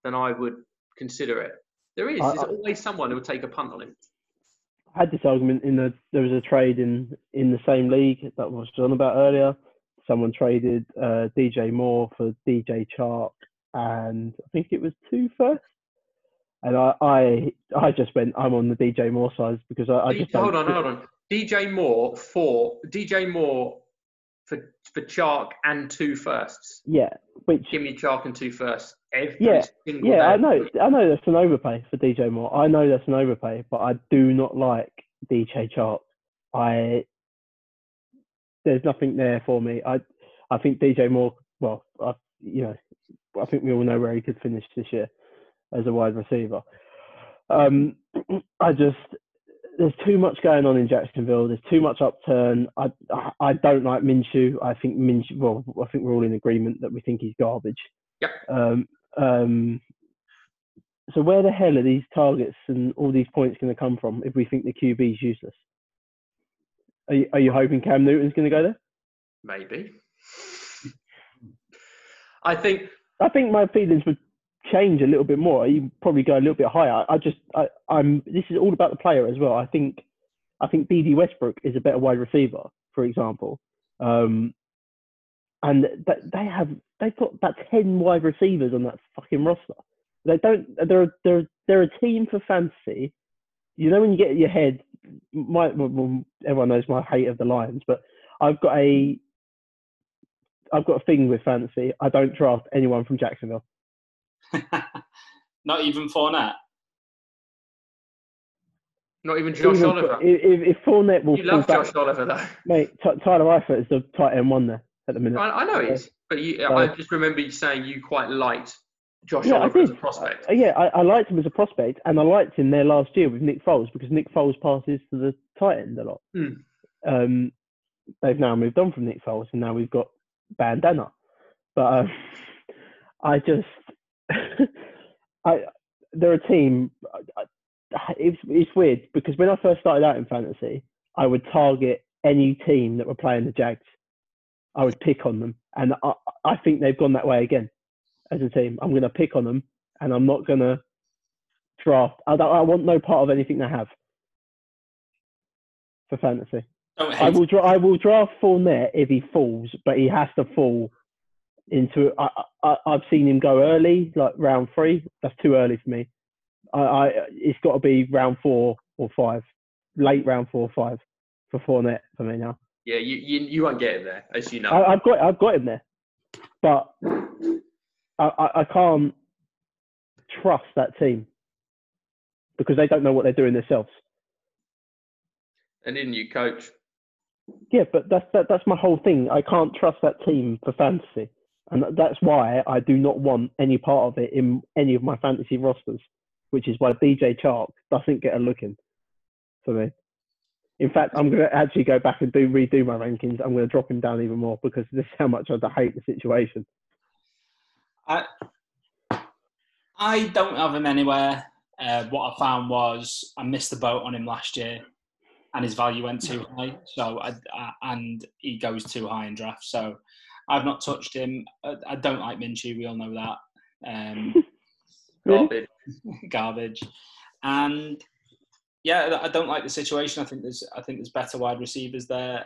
[SPEAKER 3] than I would consider it. There is. There's
[SPEAKER 2] I-
[SPEAKER 3] always someone who will take a punt on him.
[SPEAKER 2] I had this argument in the there was a trade in in the same league that I was on about earlier. Someone traded uh, DJ Moore for DJ Chark, and I think it was two first. And I I I just went I'm on the DJ Moore side because I, I just
[SPEAKER 3] hold on, hold on. DJ Moore for DJ Moore for for Chark and two firsts.
[SPEAKER 2] Yeah, which
[SPEAKER 3] Give me Chark and two firsts every
[SPEAKER 2] Yeah,
[SPEAKER 3] single
[SPEAKER 2] yeah,
[SPEAKER 3] day.
[SPEAKER 2] I know I know that's an overpay for DJ Moore. I know that's an overpay, but I do not like DJ Chark. I there's nothing there for me. I I think DJ Moore. Well, I you know I think we all know where he could finish this year as a wide receiver. Um, [clears throat] I just there's too much going on in Jacksonville. There's too much upturn. I I, don't like Minshew. I think Minshew. Well, I think we're all in agreement that we think he's garbage.
[SPEAKER 3] Yep.
[SPEAKER 2] Um, um, so where the hell are these targets and all these points going to come from if we think the QB is useless? Are you, are you hoping Cam Newton's going to go there?
[SPEAKER 3] Maybe. I think
[SPEAKER 2] I think my feelings would change a little bit more. You probably go a little bit higher. I just, I'm. This is all about the player as well. I think, I think BD Westbrook is a better wide receiver, for example. Um, and th- they have, they've got about ten wide receivers on that fucking roster. They don't. They're they're they're a team for fantasy. You know when you get in your head, my well, everyone knows my hate of the Lions, but I've got a I've got a thing with fantasy. I don't draft anyone from Jacksonville. [laughs]
[SPEAKER 4] not even Fournette.
[SPEAKER 3] not even Josh
[SPEAKER 2] Even-
[SPEAKER 3] Oliver.
[SPEAKER 2] If, if, if Fournette will
[SPEAKER 3] You
[SPEAKER 2] fall
[SPEAKER 3] love
[SPEAKER 2] back,
[SPEAKER 3] Josh Oliver though.
[SPEAKER 2] mate, T- Tyler Eifert is the tight end one there at the minute.
[SPEAKER 3] I, I know it is, but you,
[SPEAKER 2] So-
[SPEAKER 3] I just remember you saying you quite liked Josh
[SPEAKER 2] Yeah, I
[SPEAKER 3] Oliver as a prospect.
[SPEAKER 2] Uh, yeah, I, I liked him as a prospect, and I liked him there last year with Nick Foles because Nick Foles passes to the tight end a lot.
[SPEAKER 3] Hmm.
[SPEAKER 2] Um, they've now moved on from Nick Foles, and now we've got Bandana. But um, [laughs] I just, [laughs] I they're a team. It's it's weird because when I first started out in fantasy, I would target any team that were playing the Jags. I would pick on them, and I I think they've gone that way again as a team. I'm going to pick on them, and I'm not going to draft. I, don't, I want no part of anything they have for fantasy.
[SPEAKER 4] Oh, don't
[SPEAKER 2] I will dra- I will draft Fournette if he falls, but he has to fall into. I, I I've seen him go early, like round three. That's too early for me. I, I it's got to be round four or five, late round four or five for Fournette for me now.
[SPEAKER 3] Yeah, you, you you won't get him there, as you know.
[SPEAKER 2] I, I've got I've got him there, but I, I, I can't trust that team because they don't know what they're doing themselves.
[SPEAKER 3] and didn't you, coach?
[SPEAKER 2] Yeah, but that's that, that's my whole thing. I can't trust that team for fantasy, and that's why I do not want any part of it in any of my fantasy rosters. Which is why DJ Chark doesn't get a look in for me. In fact, I'm going to actually go back and do redo my rankings. I'm going to drop him down even more because this is how much I hate the situation.
[SPEAKER 4] I I don't have him anywhere. Uh, what I found was I missed the boat on him last year, and his value went too high. So I, I, and he goes too high in draft. So I've not touched him. I, I don't like Minshew. We all know that. Um, [laughs]
[SPEAKER 3] Garbage. [laughs]
[SPEAKER 4] garbage. And yeah, I don't like the situation. I think there's I think there's better wide receivers there,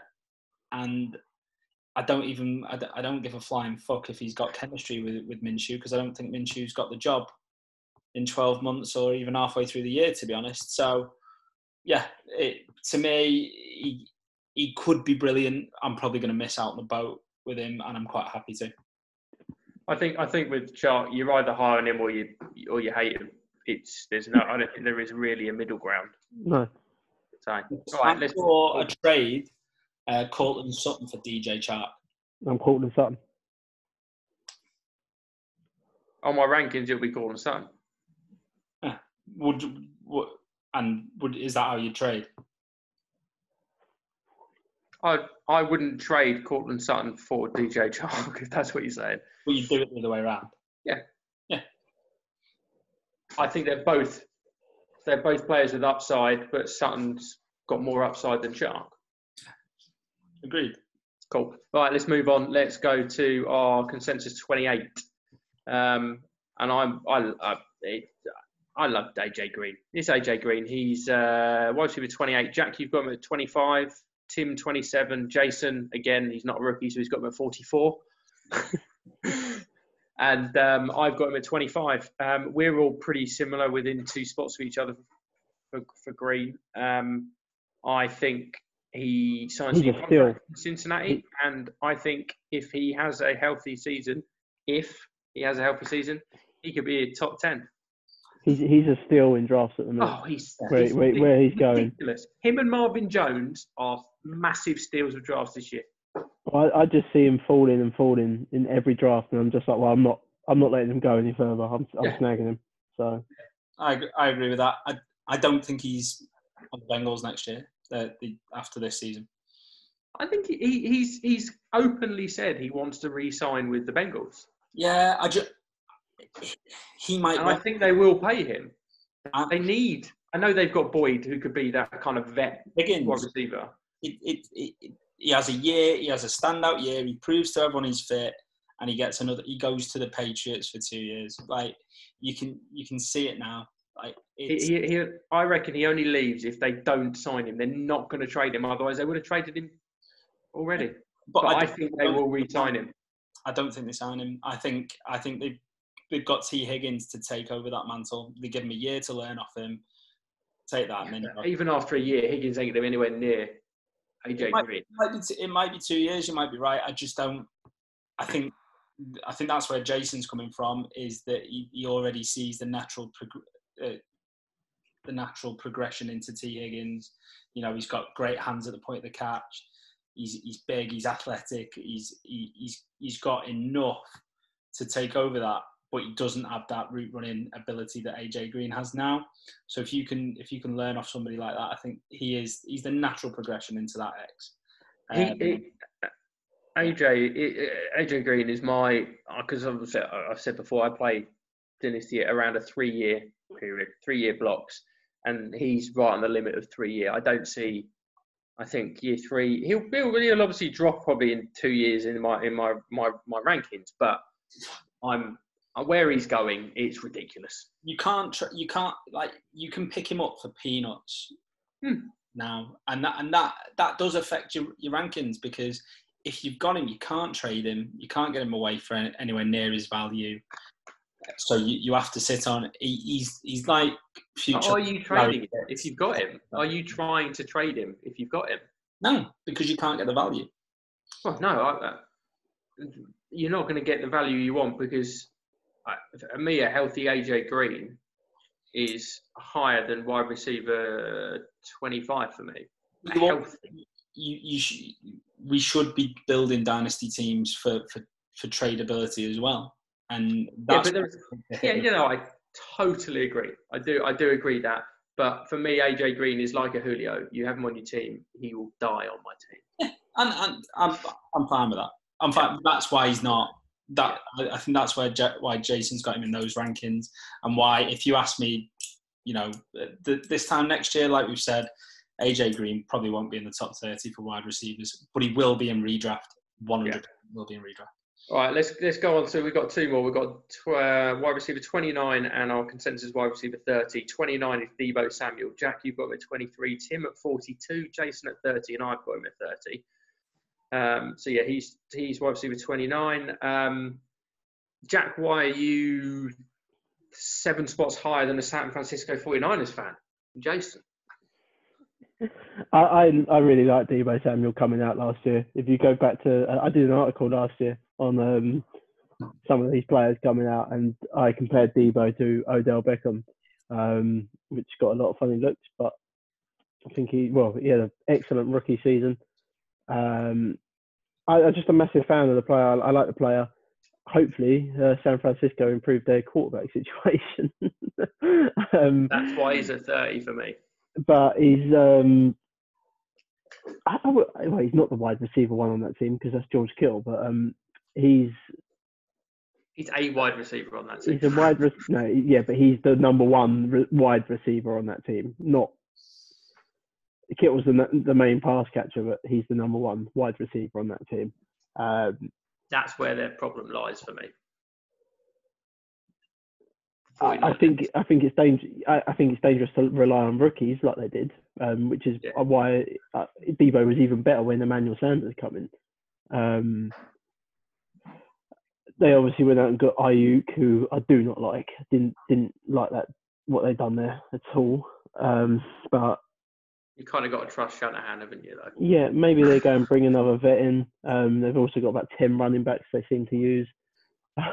[SPEAKER 4] and I don't even I don't- I don't give a flying fuck if he's got chemistry with with Minshew because I don't think Minshew's got the job in 12 months or even halfway through the year, to be honest. So yeah, it, to me, he he could be brilliant. I'm probably going to miss out on the boat with him, and I'm quite happy to.
[SPEAKER 3] I think I think with Chark, you're either high on him or you or you hate him. It's there's no I don't think there is really a middle ground.
[SPEAKER 2] No.
[SPEAKER 3] So, all right,
[SPEAKER 4] Time
[SPEAKER 3] let's
[SPEAKER 4] for a trade. Uh, Courtland Sutton for DJ Chark.
[SPEAKER 2] I'm Courtland Sutton.
[SPEAKER 3] on my rankings. It'll be Gordon Sutton.
[SPEAKER 4] Would what and would is that how you trade?
[SPEAKER 3] I I wouldn't trade Courtland Sutton for DJ Chark if that's what you're saying.
[SPEAKER 4] Well, you do it the other way around. Yeah, yeah.
[SPEAKER 3] I think they're both they're both players with upside, but Sutton's got more upside than Chark.
[SPEAKER 4] Agreed.
[SPEAKER 3] Cool. Right, let's move on. Let's go to our consensus 28. Um, and I'm I I, it, I love AJ Green. It's AJ Green. He's uh, wide receiver 28. Jack, you've got him at 25. Tim 27. Jason again, he's not a rookie, so he's got him at 44. [laughs] and um, I've got him at 25. Um, we're all pretty similar within two spots of each other for, for Green. Um, I think he signs
[SPEAKER 2] He's
[SPEAKER 3] a
[SPEAKER 2] a
[SPEAKER 3] new contract in Cincinnati, and I think if he has a healthy season, if he has a healthy season, he could be a top 10.
[SPEAKER 2] He's he's a steal in drafts at the minute.
[SPEAKER 3] Oh, he's,
[SPEAKER 2] Where-
[SPEAKER 3] he's
[SPEAKER 2] where- where he's going.
[SPEAKER 3] ridiculous. Him and Marvin Jones are massive steals of drafts this year.
[SPEAKER 2] I, I just see him falling and falling in every draft, and I'm just like, well, I'm not I'm not letting him go any further. I'm I'm
[SPEAKER 3] Yeah.
[SPEAKER 2] snagging him. So
[SPEAKER 4] I I agree with that. I I don't think he's on the Bengals next year. The, the, after this season,
[SPEAKER 3] I think he, he's he's openly said he wants to re-sign with the Bengals,
[SPEAKER 4] yeah, I just he might.
[SPEAKER 3] and I think they will pay him.
[SPEAKER 4] Uh,
[SPEAKER 3] They need. I know they've got Boyd, who could be that kind of vet wide
[SPEAKER 4] Higgins,
[SPEAKER 3] receiver.
[SPEAKER 4] it, it, it, he has a year. He has a standout year. He proves to everyone he's fit, and he gets another. He goes to the Patriots for two years. Like you can you can see it now. Like
[SPEAKER 3] He,
[SPEAKER 4] it's,
[SPEAKER 3] he, he, I reckon he only leaves if they don't sign him. They're not going to trade him. Otherwise, they would have traded him already.
[SPEAKER 4] but,
[SPEAKER 3] But, I,
[SPEAKER 4] don't-
[SPEAKER 3] think they will re-sign him.
[SPEAKER 4] I don't think they sign him. I think I think they've they've got Tee Higgins to take over that mantle. They give him a year to learn off him. Take that, and then
[SPEAKER 3] Even after a year, Higgins ain't going to be anywhere near AJ
[SPEAKER 4] might-
[SPEAKER 3] Green.
[SPEAKER 4] it might be t- it might be two years. You might be right. I just don't. I think I think that's where Jason's coming from. Is that he, he already sees the natural prog- uh, the natural progression into Tee Higgins. You know, he's got great hands at the point of the catch. He's he's big. He's athletic. He's he, he's he's got enough to take over that, but he doesn't have that route running ability that AJ Green has now. So if you can if you can learn off somebody like that, I think he is he's the natural progression into that X. Um,
[SPEAKER 3] he, AJ i- AJ Green is my because I've said, I've said before I play Dynasty at around a three year period, three year blocks, and he's right on the limit of three year. I don't see. I think year three he'll he'll, he'll obviously drop probably in two years in my in my my, my rankings, but I'm where he's going. It's ridiculous.
[SPEAKER 4] you can't tr- you can't like you can pick him up for peanuts
[SPEAKER 3] Hmm.
[SPEAKER 4] now and that and that that does affect your, your rankings because if you've got him you can't trade him you can't get him away for any- anywhere near his value so you, you have to sit on he, he's he's like future
[SPEAKER 3] Are you trading him if you've got him? Are you trying to trade him if you've got him?
[SPEAKER 4] no because you can't get the value
[SPEAKER 3] Well, no, I, I, you're not going to get the value you want because for me, a healthy AJ Green is higher than wide receiver 25 for me.
[SPEAKER 4] You want- you, you sh- we should be building dynasty teams for, for, for tradability as well and
[SPEAKER 3] Yeah,
[SPEAKER 4] that's
[SPEAKER 3] there's, [laughs] yeah, you know, I totally agree. I do, I do agree that. But for me, AJ Green is like a Julio. You have him on your team, he will die on my team. [laughs]
[SPEAKER 4] And, and I'm, I'm fine with that. I'm fine. That's why he's not. That I think that's where why Jason's got him in those rankings, and why if you ask me, you know, th- this time next year, like we've said, AJ Green probably won't be in the top 30 for wide receivers, but he will be in redraft. 100 yeah. will be in redraft.
[SPEAKER 3] All right, let's let's go on. So we've got two more. We've got uh, wide receiver 29 and our consensus wide receiver 30. 29 is Deebo Samuel. Jack, you've got him at 23. Tim at 42. Jason at 30, and I've got him at 30. Um, so yeah, he's he's wide receiver 29. Um, Jack, why are you seven spots higher than a San Francisco 49ers fan? Jason.
[SPEAKER 2] I, I, I really like Deebo Samuel coming out last year. If you go back to, I did an article last year on um, some of these players coming out, and I compared Deebo to Odell Beckham, um, which got a lot of funny looks. But I think he, well, he had an excellent rookie season. Um, I, am just a massive fan of the player. I, I like the player. Hopefully, uh, San Francisco improved their quarterback [laughs] situation.
[SPEAKER 3] um, That's why he's a 30 for me
[SPEAKER 2] but he's um, I, I, well, he's not the wide receiver one on that team because that's George Kittle, but um, he's
[SPEAKER 3] he's a wide receiver on that team.
[SPEAKER 2] He's a wide [laughs] re- no, yeah, but he's the number one re- wide receiver on that team. Not Kittle's the the main pass catcher, but he's the number one wide receiver on that team. Um,
[SPEAKER 3] that's where their problem lies for me.
[SPEAKER 2] I, I think I think it's dangerous. I, I, think it's dangerous to rely on rookies like they did, um, which is yeah. why uh, Deebo was even better when Emmanuel Sanders come in. Um, they obviously went out and got Aiyuk, who I do not like. Didn't didn't like that what they done there at all. Um, but
[SPEAKER 3] you kind of got to trust Shanahan, haven't you? Though.
[SPEAKER 2] Yeah, maybe they go and bring another vet in. Um, they've also got about ten running backs they seem to use. [laughs]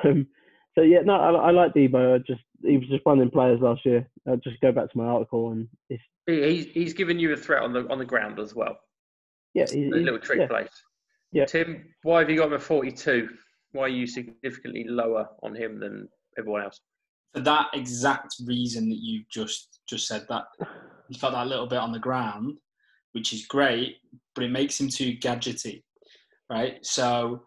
[SPEAKER 2] Um, so yeah, no, I, I like Deebo. I just he was just one of them players last year. I'll just go back to my article and it's,
[SPEAKER 3] he's he's given you a threat on the on the ground as well.
[SPEAKER 2] Yeah, he's,
[SPEAKER 3] a little trick
[SPEAKER 2] yeah.
[SPEAKER 3] place.
[SPEAKER 2] Yeah.
[SPEAKER 3] Tim, why have you got him at 42? Why are you significantly lower on him than everyone else?
[SPEAKER 4] For that exact reason that you just just said that he's got that little bit on the ground, which is great, but it makes him too gadgety, right? So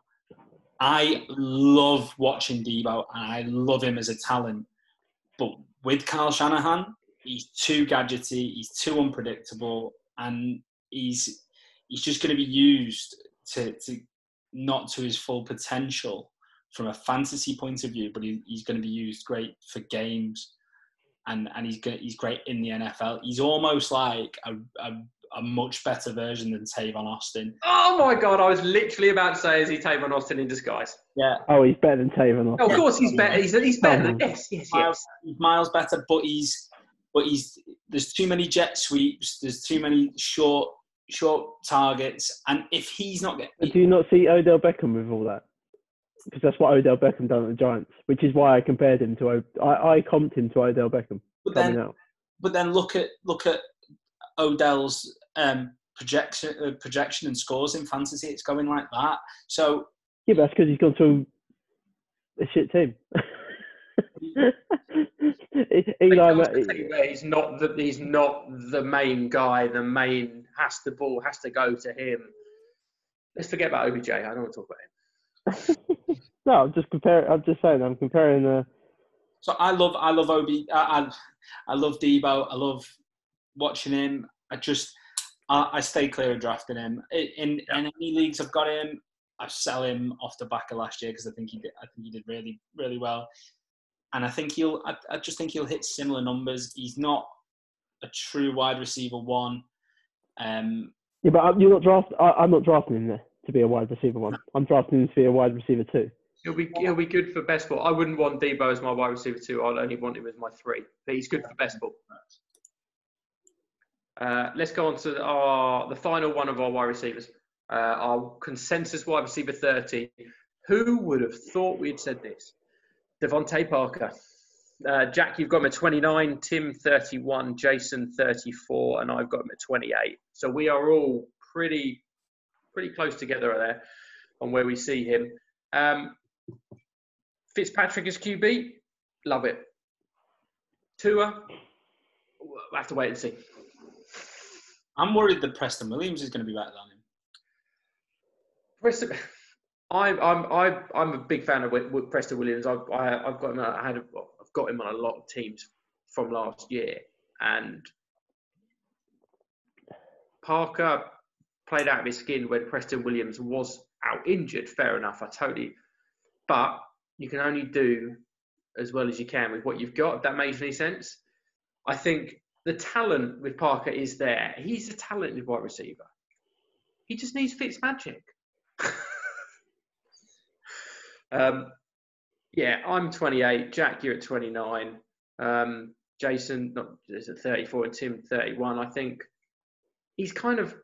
[SPEAKER 4] I love watching Deebo and I love him as a talent. But with Kyle Shanahan, he's too gadgety, he's too unpredictable, and he's he's just going to be used to, to not to his full potential from a fantasy point of view, but he, he's going to be used great for games, and and he's he's great in the NFL. He's almost like a, a a much better version than Tavon Austin.
[SPEAKER 3] Oh my god, I was literally about to say, is he Tavon Austin in disguise?
[SPEAKER 4] Yeah.
[SPEAKER 2] Oh, he's better than Tavon
[SPEAKER 3] Austin. Oh, of course, he's better. He's, he's better. Oh. Than, yes, yes,
[SPEAKER 4] miles,
[SPEAKER 3] yes.
[SPEAKER 4] Miles better, but he's but he's there's too many jet sweeps. There's too many short short targets, and if he's not getting,
[SPEAKER 2] do you not see Odell Beckham with all that? Because that's what Odell Beckham done at the Giants, which is why I compared him to I I comped him to Odell Beckham.
[SPEAKER 4] But then, out. but then look at look at Odell's um, projection, uh, projection and scores in fantasy. It's going like that. So
[SPEAKER 2] yeah, but that's because he's gone to a shit team. [laughs]
[SPEAKER 3] Eli, he's not the he's not the main guy. The main has the ball has to go to him. Let's forget about OBJ. I don't want to talk about
[SPEAKER 2] him. No, I'm just comparing. I'm just saying. I'm comparing the.
[SPEAKER 4] So I love I love Obi. I, I, I love Deebo. I love watching him. I just I, I stay clear of drafting him. In, yeah. in any leagues I've got him, I sell him off the back of last year because I think he did. I think he did really really well, and I think he'll. I, I just think he'll hit similar numbers. He's not a true wide receiver one. Um,
[SPEAKER 2] yeah, but you're not draft. I, am not drafting him there to be a wide receiver one. I'm drafting him to be a wide receiver two.
[SPEAKER 3] He'll be he'll be good for best ball. I wouldn't want Deebo as my wide receiver two. I'd only want him as my three. But he's good for best ball. Uh, let's go on to our the final one of our wide receivers, uh, our consensus wide receiver 30. Who would have thought we'd said this? DeVante Parker. Uh, Jack, you've got him at 29, Tim 31, Jason 34, and I've got him at 28. So we are all pretty pretty close together there on where we see him. Um, Fitzpatrick as QB, love it. Tua, we'll have to wait and see.
[SPEAKER 4] I'm worried that Preston Williams is going to be better than him.
[SPEAKER 3] Preston, [laughs] I'm I'm I'm I'm a big fan of Preston Williams. I've I, I've got him. I had a, I've got him on a lot of teams from last year, and Parker played out of his skin when Preston Williams was out injured. Fair enough. I totally, but you can only do as well as you can with what you've got. If that makes any sense. I think the talent with Parker is there. He's a talented wide receiver. He just needs Fitz magic. [laughs] um, yeah, I'm 28. Jack, you're at 29. Um, Jason not, is at 34 and Tim 31. I think he's kind of.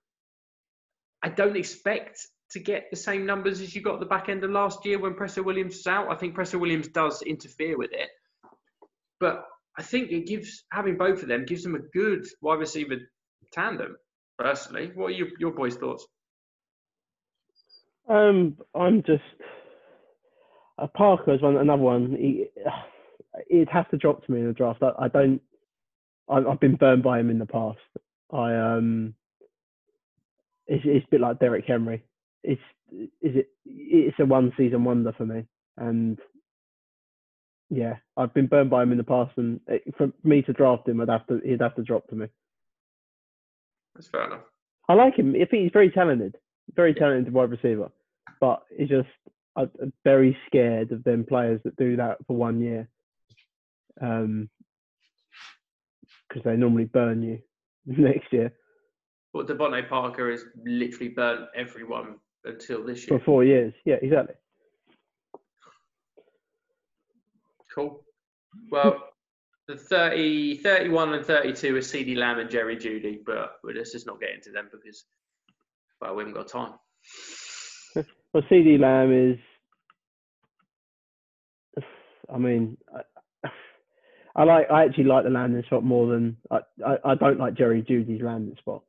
[SPEAKER 3] I don't expect to get the same numbers as you got the back end of last year when Preston Williams was out. I think Preston Williams does interfere with it, but I think it gives having both of them gives them a good wide receiver tandem. Personally, what are your, your boys' thoughts?
[SPEAKER 2] Um, I'm just uh, Parker is one another one. He, he'd have to drop to me in the draft. I, I don't. I, I've been burned by him in the past. I um. It's it's a bit like Derrick Henry. It's is it it's a one season wonder for me, and yeah, I've been burned by him in the past, and it, for me to draft him, I'd have to he'd have to drop to me.
[SPEAKER 3] That's fair enough.
[SPEAKER 2] I like him. I think he's very talented, very talented wide receiver. But it's just I'm very scared of them players that do that for one year, um, because they normally burn you [laughs] next year
[SPEAKER 3] But DeVante Parker has literally burnt everyone until this year.
[SPEAKER 2] for four years. Yeah, exactly.
[SPEAKER 3] Cool. Well, the 30, 31 and 32 are CeeDee Lamb and Jerry Jeudy, but let's just not get into them because, well, we haven't got time. [laughs]
[SPEAKER 2] Well, CeeDee Lamb is. I mean, I, I like. I actually like the landing spot more than I. I, I don't like Jerry Jeudy's landing spot.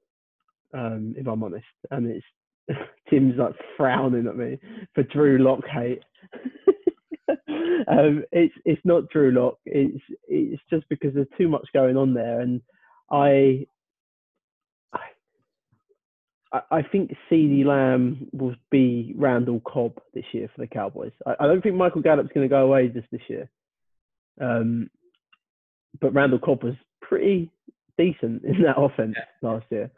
[SPEAKER 2] Um, if I'm honest, and it's [laughs] Tim's like frowning at me for Drew Lock hate. [laughs] um, it's it's not Drew Lock. It's it's just because there's too much going on there, and I I, I think CeeDee Lamb will be Randall Cobb this year for the Cowboys. I, I don't think Michael Gallup's going to go away just this year. Um, but Randall Cobb was pretty decent in that offense last year.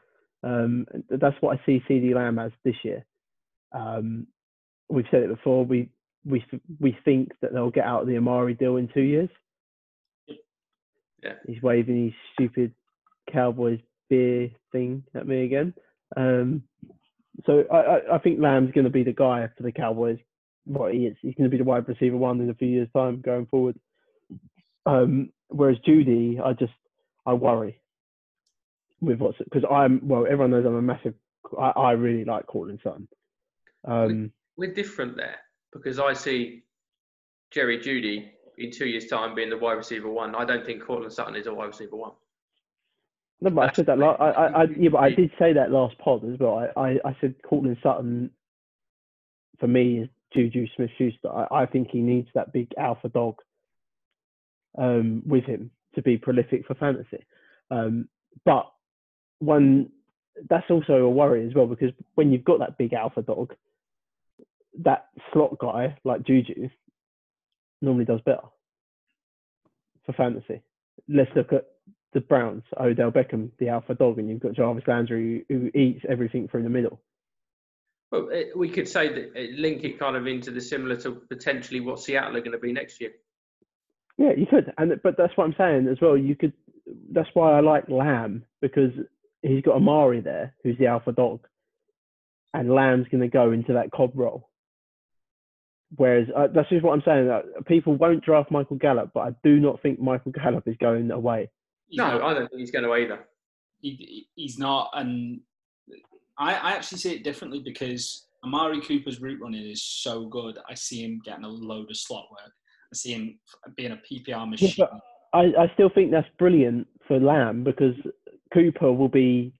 [SPEAKER 2] Um, that's what I see CeeDee Lamb as this year. Um, we've said it before. We we we think that they'll get out of the Amari deal in two years.
[SPEAKER 3] Yeah.
[SPEAKER 2] He's waving his stupid Cowboys beer thing at me again. Um, so I, I, I think Lamb's going to be the guy for the Cowboys. What he is, he's going to be the wide receiver one in a few years' time going forward. Um, whereas Jeudy, I just I worry with what's because I'm well. Everyone knows I'm a massive. I, I really like Courtland Sutton. Um,
[SPEAKER 3] We're different there because I see Jerry Jeudy in two years' time being the wide receiver one. I don't think Courtland Sutton is a wide receiver one.
[SPEAKER 2] No, but I said that. la- I, I, I, yeah, but I did say that last pod as well. I, I, I said Courtland Sutton, for me, is Juju Smith-Schuster. I, I think he needs that big alpha dog um, with him to be prolific for fantasy. Um, but when that's also a worry as well because when you've got that big alpha dog, that slot guy like Juju normally does better for fantasy. Let's look at the Browns, Odell Beckham, the alpha dog, and you've got Jarvis Landry who, who eats everything through the middle.
[SPEAKER 3] Well, eh, we could say that eh, link it kind of into the similar to potentially what Seattle are going to be next year.
[SPEAKER 2] Yeah, you could, and but that's what I'm saying as well. You could. That's why I like Lamb because he's got Amari there, who's the alpha dog, and Lamb's going to go into that Cobb role. Whereas uh, that's just what I'm saying. That people won't draft Michael Gallup, but I do not think Michael Gallup is going away.
[SPEAKER 3] No, I don't think he's going to either.
[SPEAKER 4] he, he's not. And I, I actually see it differently because Amari Cooper's route running is so good. I see him getting a load of slot work. I see him being a PPR machine.
[SPEAKER 2] but- I, I still think that's brilliant for Lamb because Cooper will be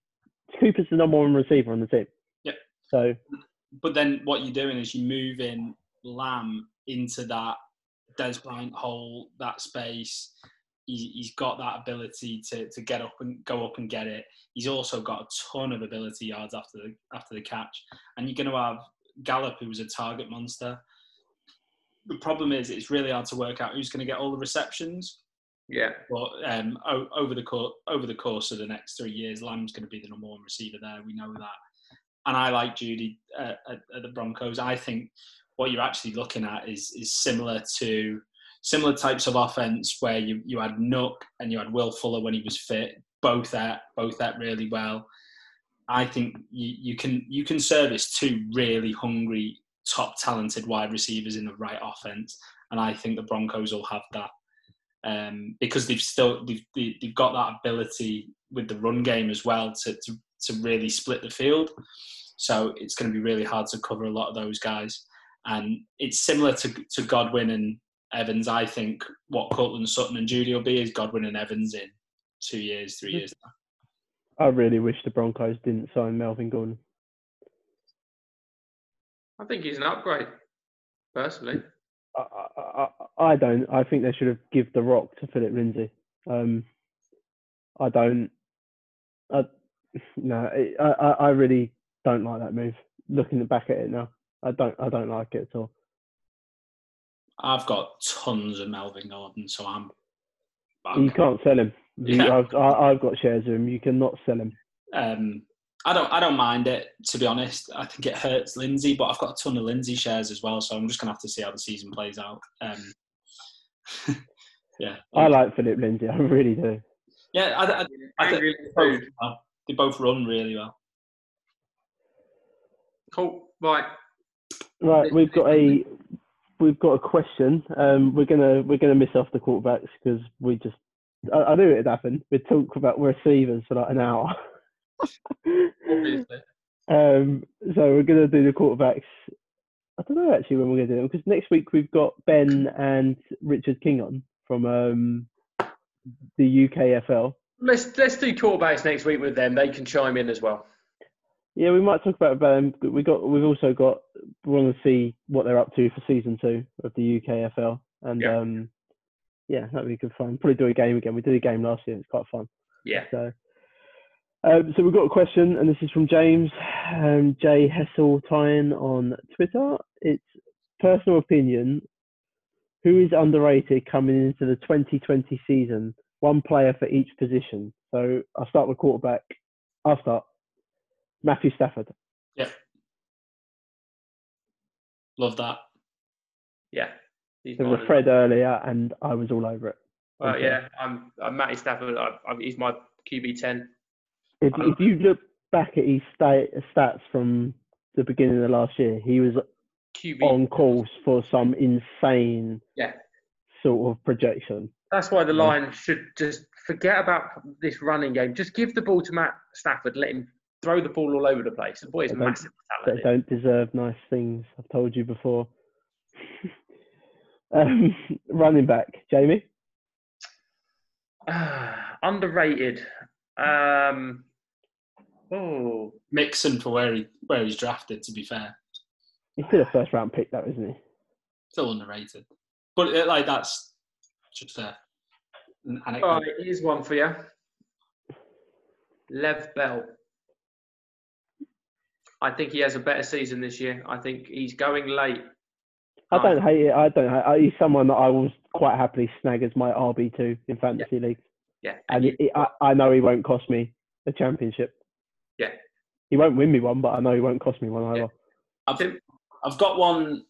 [SPEAKER 2] Cooper's the number one receiver on the team.
[SPEAKER 4] Yep.
[SPEAKER 2] So
[SPEAKER 4] But then what you're doing is you're moving Lamb into that Dez Bryant hole, that space. He, he's got that ability to, to get up and go up and get it. He's also got a ton of ability yards after the after the catch. And you're going to have Gallup, who's a target monster. The problem is, it's really hard to work out who's going to get all the receptions.
[SPEAKER 3] Yeah.
[SPEAKER 4] But um, o- over the course over the course of the next three years, Lamb's going to be the number one receiver there. We know that. And I like Jeudy uh, at, at the Broncos. I think what you're actually looking at is is similar to similar types of offense where you, you had Nuk and you had Will Fuller when he was fit, both at both at really well. I think you, you can you can service two really hungry, top talented wide receivers in the right offense, and I think the Broncos will have that um, because they've still they've, they've got that ability with the run game as well to, to to really split the field. So it's going to be really hard to cover a lot of those guys, and it's similar to to Godwin and Evans, I think what Courtland Sutton and Jeudy will be is Godwin and Evans in two years, three years.
[SPEAKER 2] I really wish the Broncos didn't sign Melvin Gordon.
[SPEAKER 3] I think he's an upgrade, personally.
[SPEAKER 2] I, I, I don't. I think they should have give the rock to Philip Lindsay. Um, I don't. I, no, I, I, really don't like that move. Looking back at it now, I don't. I don't like it at all.
[SPEAKER 4] I've got tons of Melvin Gordon, so I'm. I'm
[SPEAKER 2] You can't sell him. You,
[SPEAKER 4] Yeah.
[SPEAKER 2] I've, I, I've got shares of him. You cannot sell him.
[SPEAKER 4] um, I don't. I don't mind it to be honest. I think it hurts Lindsay, but I've got a ton of Lindsay shares as well, so I'm just gonna have to see how the season plays out. Um, yeah,
[SPEAKER 2] I like Philip Lindsay. I really do.
[SPEAKER 4] yeah. I, I, I think
[SPEAKER 3] Angry
[SPEAKER 4] they both, well. they both run really well.
[SPEAKER 3] Cool. Right.
[SPEAKER 2] Right, we've got a we've got a question. Um, we're gonna we're gonna miss off the quarterbacks because we just I, I knew it'd happen. We'd talk about receivers for like an hour.
[SPEAKER 3] Obviously. [laughs]
[SPEAKER 2] um, so we're gonna do the quarterbacks. I don't know actually when we're gonna do them because next week we've got Ben [clears throat] and Richard King on from um, the UKFL.
[SPEAKER 3] Let's let's do quarterbacks next week with them. They can chime in as well.
[SPEAKER 2] Yeah, we might talk about them. We got we've also got we want to see what they're up to for season two of the UKFL, and
[SPEAKER 3] Yeah.
[SPEAKER 2] um, yeah, that'd be good fun. Probably do a game again. We did a game last year. It's quite fun.
[SPEAKER 3] Yeah.
[SPEAKER 2] So, um, so we've got a question, and this is from James um, J Hesseltine on Twitter. It's personal opinion. Who is underrated coming into the 2020 season? One player for each position. So I'll start with quarterback. I'll start. Matthew Stafford. Yeah.
[SPEAKER 4] Love that.
[SPEAKER 3] Yeah. He's
[SPEAKER 2] There was a
[SPEAKER 3] as
[SPEAKER 2] thread earlier, and I was all over it.
[SPEAKER 3] well.
[SPEAKER 2] Okay.
[SPEAKER 3] yeah, I'm, I'm Matty Stafford. I, I, he's my QB ten.
[SPEAKER 2] If,
[SPEAKER 3] Um,
[SPEAKER 2] if you look back at his sta- stats from the beginning of the last year, he was
[SPEAKER 3] QB.
[SPEAKER 2] on course for some insane
[SPEAKER 3] Yeah.
[SPEAKER 2] sort of projection.
[SPEAKER 3] That's why the. Lions should just forget about this running game. Just give the ball to Matt Stafford. Let him throw the ball all over the place. The boy is massive
[SPEAKER 2] They don't deserve nice things. I've told you before. [laughs] um, running back, Jamie. [sighs]
[SPEAKER 3] Underrated. Um, oh,
[SPEAKER 4] Mixon for where he where he's drafted. To be fair,
[SPEAKER 2] He's still a first round pick, though, isn't he?
[SPEAKER 4] still underrated. But uh, like that's just a an anecdote.
[SPEAKER 3] right. Here's one for you. Lev Bell. I think he has a better season this year. I think he's going late.
[SPEAKER 2] I don't hate it. I don't. Hate, I- he's someone that I will quite happily snag as my RB two in fantasy leagues,
[SPEAKER 3] Yeah.
[SPEAKER 2] and
[SPEAKER 3] you-
[SPEAKER 2] it, it, I, I know he won't cost me a championship.
[SPEAKER 3] Yeah.
[SPEAKER 2] He won't win me one, but I know he won't cost me one either.
[SPEAKER 4] I
[SPEAKER 3] think
[SPEAKER 4] I've got one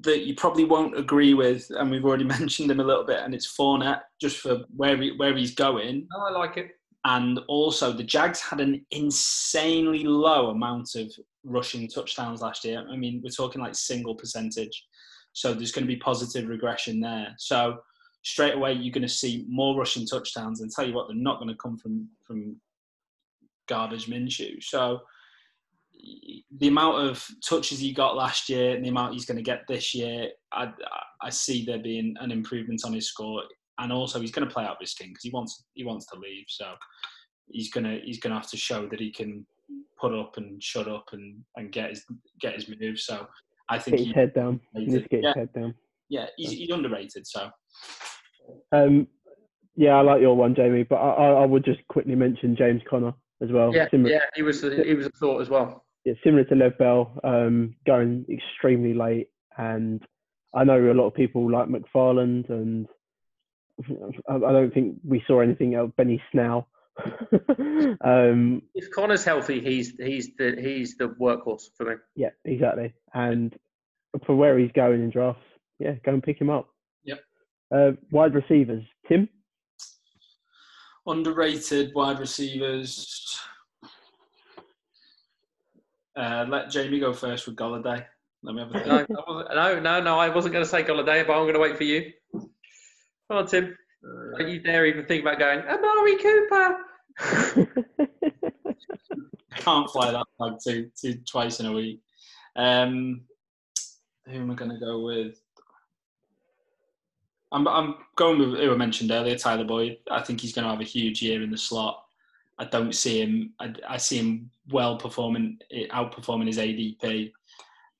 [SPEAKER 4] that you probably won't agree with, and we've already [laughs] mentioned him a little bit, and it's Fournette, just for where he, where he's going.
[SPEAKER 3] No, I like it.
[SPEAKER 4] And also, the Jags had an insanely low amount of rushing touchdowns last year. I mean, we're talking like single percentage. So there's going to be positive regression there. So straight away, you're going to see more rushing touchdowns. And tell you what, they're not going to come from from garbage Minshew. So the amount of touches he got last year and the amount he's going to get this year, I, I see there being an improvement on his score, and also he's going to play out his skin because he wants he wants to leave. So he's gonna he's gonna have to show that he can put up and shut up and, and get his get his move. So I think
[SPEAKER 2] Get his
[SPEAKER 4] he,
[SPEAKER 2] head down. He needs to get
[SPEAKER 4] Yeah.
[SPEAKER 2] his head down.
[SPEAKER 4] yeah he's, he's underrated. So
[SPEAKER 2] Um, Yeah, I like your one, Jamie, but I, I, I would just quickly mention James Conner as well.
[SPEAKER 3] Yeah,
[SPEAKER 2] similar,
[SPEAKER 3] yeah, he was he was a thought as well.
[SPEAKER 2] yeah, similar to Lev Bell, um, going extremely late. And I know a lot of people like McFarland, and I, I don't think we saw anything of Benny Snell. [laughs] um,
[SPEAKER 3] If Conner's healthy, he's he's the he's the workhorse for me.
[SPEAKER 2] yeah, exactly. And for where he's going in drafts, yeah, go and pick him up.
[SPEAKER 4] Yep.
[SPEAKER 2] Uh, wide receivers, Tim.
[SPEAKER 4] Underrated wide receivers. Uh, let Jamie go first with Golladay. Let me have a think.
[SPEAKER 3] No, no, no, no. I wasn't going to say Golladay, but I'm going to wait for you. Come on, Tim. Don't you dare even think about going Amari Cooper. [laughs]
[SPEAKER 4] Can't fly that flag two, two, twice in a week. Um, who am I going to go with? I'm, I'm going with who I mentioned earlier, Tyler Boyd. I think he's going to have a huge year in the slot. I don't see him. I, I see him well performing, outperforming his ADP,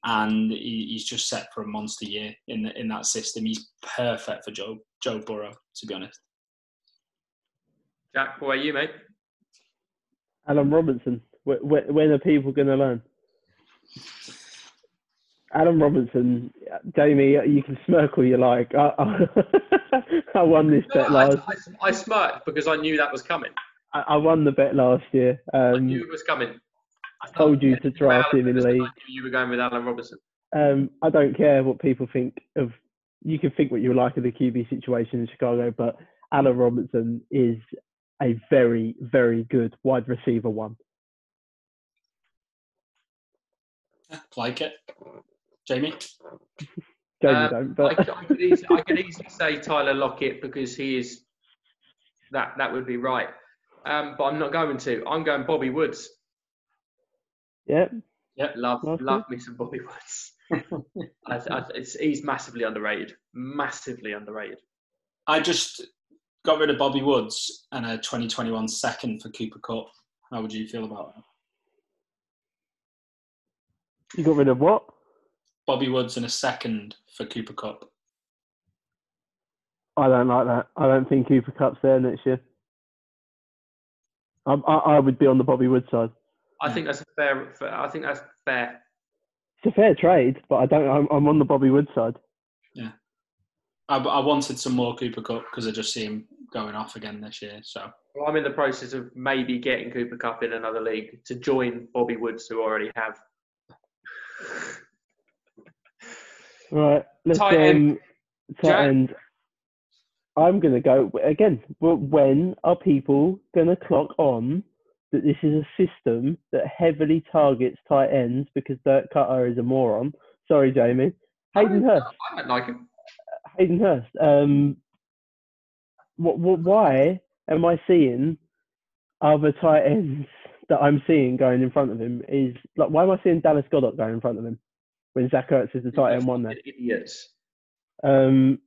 [SPEAKER 4] and he, he's just set for a monster year in the, in that system. He's perfect for Joe Joe Burrow, to be honest.
[SPEAKER 3] Jack, what are you, mate?
[SPEAKER 2] Allen Robinson. Wh- wh- When are people going to learn? Allen Robinson, Jamie, you can smirk all you like. I, I, [laughs] I won this bet
[SPEAKER 3] No, I,
[SPEAKER 2] last.
[SPEAKER 3] I, I smirked because I knew that was coming.
[SPEAKER 2] I, I won the bet last year.
[SPEAKER 3] I
[SPEAKER 2] Um,
[SPEAKER 3] knew it was coming. I
[SPEAKER 2] told you to draft
[SPEAKER 3] Allen
[SPEAKER 2] him in
[SPEAKER 3] Robinson,
[SPEAKER 2] league.
[SPEAKER 3] You were going with Allen Robinson.
[SPEAKER 2] um, I don't care what people think of. You can think what you like of the QB situation in Chicago, but Allen Robinson is a very, very good wide receiver one.
[SPEAKER 4] Like it, Jamie.
[SPEAKER 2] Jamie
[SPEAKER 3] Um,
[SPEAKER 2] don't,
[SPEAKER 3] I,
[SPEAKER 2] but
[SPEAKER 3] I, could easily, I could easily say Tyler Lockett because he is that that would be right. Um, but I'm not going to. I'm going Bobby Woods.
[SPEAKER 2] yeah,
[SPEAKER 3] Love
[SPEAKER 2] Okay.
[SPEAKER 3] love me some Bobby Woods. [laughs] I, I, it's, he's massively underrated. Massively underrated.
[SPEAKER 4] I just got rid of Bobby Woods and a 2021 second for Cooper Kupp. How would you feel about that?
[SPEAKER 2] you got rid of what?
[SPEAKER 4] Bobby Woods and a second for Cooper Kupp.
[SPEAKER 2] I don't like that. I don't think Cooper Kupp's there next year. I, I, I would be on the Bobby Woods side.
[SPEAKER 3] I think that's a fair. fair- I think that's fair.
[SPEAKER 2] It's a fair trade, but I don't. I'm, I'm on the Bobby Woods side.
[SPEAKER 4] Yeah, I, I wanted some more Cooper Kupp because I just see him going off again this year. So
[SPEAKER 3] Well, I'm in the process of maybe getting Cooper Kupp in another league to join Bobby Woods, who already have.
[SPEAKER 2] Right, let's
[SPEAKER 3] Tight end.
[SPEAKER 2] um, tight
[SPEAKER 3] Jack?
[SPEAKER 2] end. I'm gonna go again. When are people gonna clock on that this is a system that heavily targets tight ends because Dirk Koetter is a moron? Sorry, Jamie. Hayden Hurst.
[SPEAKER 3] I don't like him.
[SPEAKER 2] Hayden Hurst. Um, what, what, why am I seeing other tight ends that I'm seeing going in front of him? Is like, why am I seeing Dallas Goedert going in front of him when Zach Ertz is the tight end one there?
[SPEAKER 3] Idiots.
[SPEAKER 2] Um,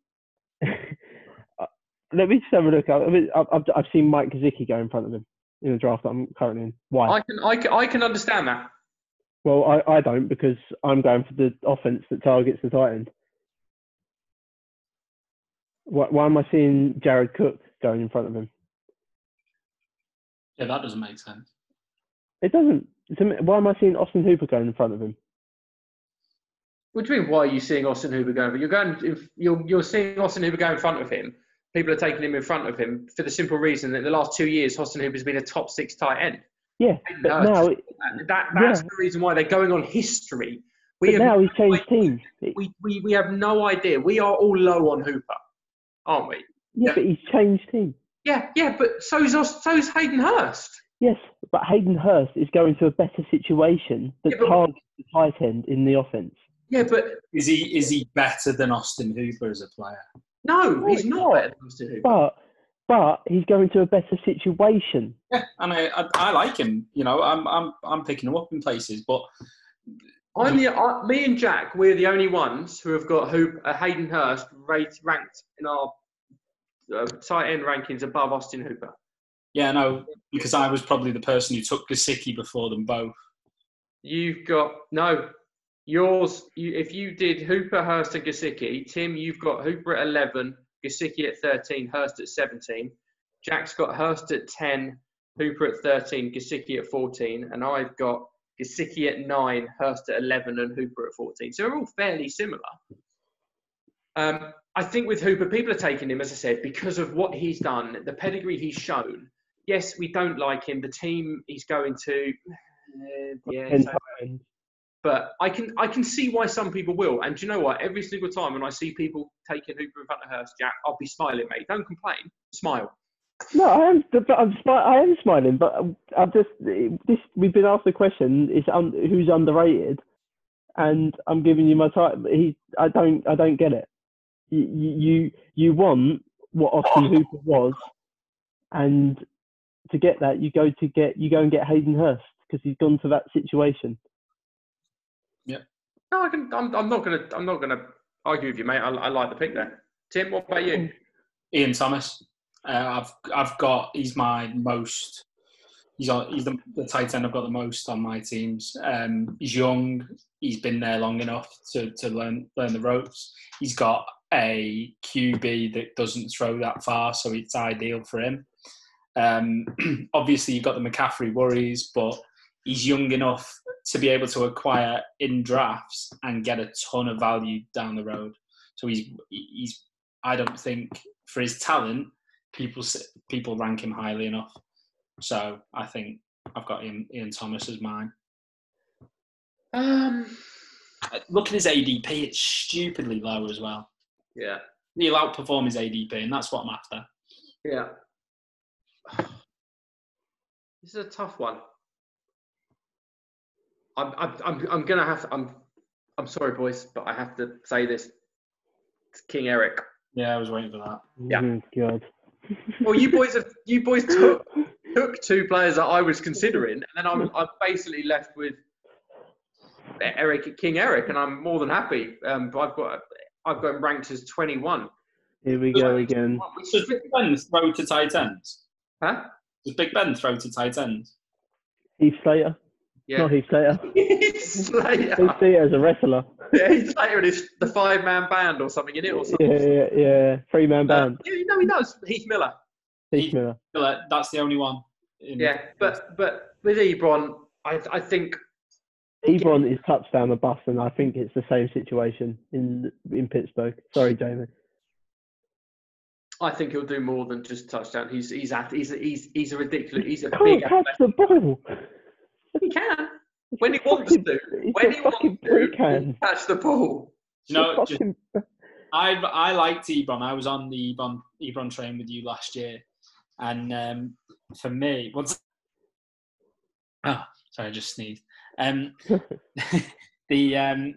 [SPEAKER 2] [laughs] let me just have a look. I mean, I've, I've, I've seen Mike Gesicki go in front of him in the draft that I'm currently in. Why?
[SPEAKER 3] I can, I can, I can understand that.
[SPEAKER 2] well, I, I don't because I'm going for the offense that targets the tight end. Why, why am I seeing Jared Cook going in front of him?
[SPEAKER 4] yeah, that doesn't make sense.
[SPEAKER 2] It doesn't. to me- Why am I seeing Austin Hooper going in front of him?
[SPEAKER 3] What do you mean? Why are you seeing Austin Hooper going? You're going. If you're you're seeing Austin Hooper go in front of him. People are taking him in front of him for the simple reason that in the last two years, Austin Hooper's been a top six tight end.
[SPEAKER 2] Yeah,
[SPEAKER 3] Hayden
[SPEAKER 2] uh,
[SPEAKER 3] but
[SPEAKER 2] now, it-
[SPEAKER 3] that that's
[SPEAKER 2] Yeah.
[SPEAKER 3] the reason why they're going on history. We
[SPEAKER 2] but
[SPEAKER 3] have
[SPEAKER 2] now he's
[SPEAKER 3] no
[SPEAKER 2] changed
[SPEAKER 3] idea-
[SPEAKER 2] teams.
[SPEAKER 3] We, we we have no idea. We are all low on Hooper, aren't we?
[SPEAKER 2] yeah,
[SPEAKER 3] yeah.
[SPEAKER 2] but he's changed teams.
[SPEAKER 3] Yeah, yeah. But so's so's Hayden Hurst.
[SPEAKER 2] Yes, but Hayden Hurst is going to a better situation that
[SPEAKER 3] Yeah,
[SPEAKER 2] targets the tight end in the offense.
[SPEAKER 3] Yeah, but
[SPEAKER 4] Is he is he better than Austin Hooper as a player?
[SPEAKER 3] no,
[SPEAKER 2] No,
[SPEAKER 3] he's
[SPEAKER 2] he's
[SPEAKER 3] not
[SPEAKER 2] not.
[SPEAKER 3] better than Austin Hooper.
[SPEAKER 2] But but he's going to a better situation.
[SPEAKER 4] Yeah, and I, I, I like him. You know, I'm I'm I'm picking him up in places, but
[SPEAKER 3] I'm the uh, me and Jack. We're the only ones who have got Hoop, uh, Hayden Hurst rate, ranked in our uh, tight end rankings above Austin Hooper.
[SPEAKER 4] yeah, no, because I was probably the person who took Gesicki before them both.
[SPEAKER 3] You've got no. Yours, you, if you did Hooper, Hurst, and Gesicki, Tim, you've got Hooper at 11, Gesicki at 13, Hurst at 17. Jack's got Hurst at 10, Hooper at 13, Gesicki at 14, and I've got Gesicki at 9, Hurst at 11, and Hooper at 14. So we're all fairly similar. Um, I think with Hooper, people are taking him, as I said, because of what he's done, the pedigree he's shown. Yes, we don't like him. The team he's going to, uh, yeah, so-. But I can I can see why some people will. And do you know what? Every single time when I see people taking Hooper in front of Hurst, Jack, I'll be smiling, mate. Don't complain. Smile.
[SPEAKER 2] No, I am. I'm, I am smiling. But I'm- I'm just this. We've been asked the question: is un, who's underrated? And I'm giving you my time. He. I don't. I don't get it. You. You. You want what Austin Hooper was, and to get that, you go to get. You go and get Hayden Hurst because he's gone to that situation.
[SPEAKER 3] No, I can. I'm, I'm not gonna. I'm not gonna argue with you, mate. I, I like the pick there. Tim, what about you?
[SPEAKER 4] Ian Thomas. Uh, I've I've got he's my most. He's on, he's the, the tight end I've got the most on my teams. Um, he's young. He's been there long enough to, to learn learn the ropes. He's got a QB that doesn't throw that far, so it's ideal for him. Um, [clears throat] obviously, you've got the McCaffrey worries, but he's young enough to be able to acquire in drafts and get a ton of value down the road. So he's he's. I don't think for his talent, people people rank him highly enough. So I think I've got Ian, Ian Thomas as mine.
[SPEAKER 3] Um.
[SPEAKER 4] Uh, Look at his ADP; it's stupidly low as well.
[SPEAKER 3] Yeah.
[SPEAKER 4] He'll outperform his ADP, and that's what I'm after.
[SPEAKER 3] Yeah. This is a tough one. I'm. I'm. I'm, I'm gonna have. To, I'm. I'm sorry, boys, but I have to say this. It's King Eric.
[SPEAKER 4] Yeah, I was waiting for that.
[SPEAKER 3] Yeah.
[SPEAKER 2] Oh, God. [laughs]
[SPEAKER 3] Well, you boys have. You boys took took two players that I was considering, and then I'm. I'm basically left with Eric King Eric, and I'm more than happy. Um, but I've got. I've got him ranked as 21.
[SPEAKER 2] Here we go again.
[SPEAKER 3] Which
[SPEAKER 4] Does Big Ben throw to tight ends?
[SPEAKER 3] huh?
[SPEAKER 4] Does Big Ben throw to tight ends?
[SPEAKER 2] Heath Slater.
[SPEAKER 3] Yeah.
[SPEAKER 2] Not Heath Slater.
[SPEAKER 3] Slater.
[SPEAKER 2] Heath Slater as a wrestler.
[SPEAKER 3] Yeah, he's Slater and his, the five man band or something in it or something.
[SPEAKER 2] Yeah, yeah, yeah. Three man
[SPEAKER 3] Uh,
[SPEAKER 2] band.
[SPEAKER 3] yeah, no, he does. Heath Miller.
[SPEAKER 2] Heath Miller.
[SPEAKER 4] Miller, That's the only one. in-
[SPEAKER 3] Yeah, but but with Ebron, I I think
[SPEAKER 2] Ebron is touchdown the bus, and I think it's the same situation in in Pittsburgh. Sorry, Jamie.
[SPEAKER 3] I think he'll do more than just touchdown. He's he's at, he's he's he's a ridiculous. He's a
[SPEAKER 2] Can't
[SPEAKER 3] big.
[SPEAKER 2] catch
[SPEAKER 3] athletic-
[SPEAKER 2] the ball.
[SPEAKER 3] He can when he
[SPEAKER 2] He's
[SPEAKER 3] wants
[SPEAKER 2] fucking-
[SPEAKER 3] to. When
[SPEAKER 2] a
[SPEAKER 3] he wants to,
[SPEAKER 2] prick
[SPEAKER 3] he'll
[SPEAKER 2] hand.
[SPEAKER 3] catch the ball.
[SPEAKER 4] You know, just, I [laughs] I liked Ebron. I was on the Ebron Ebron train with you last year, and um, for me, once oh sorry, I just sneezed. Um, [laughs] [laughs] the um,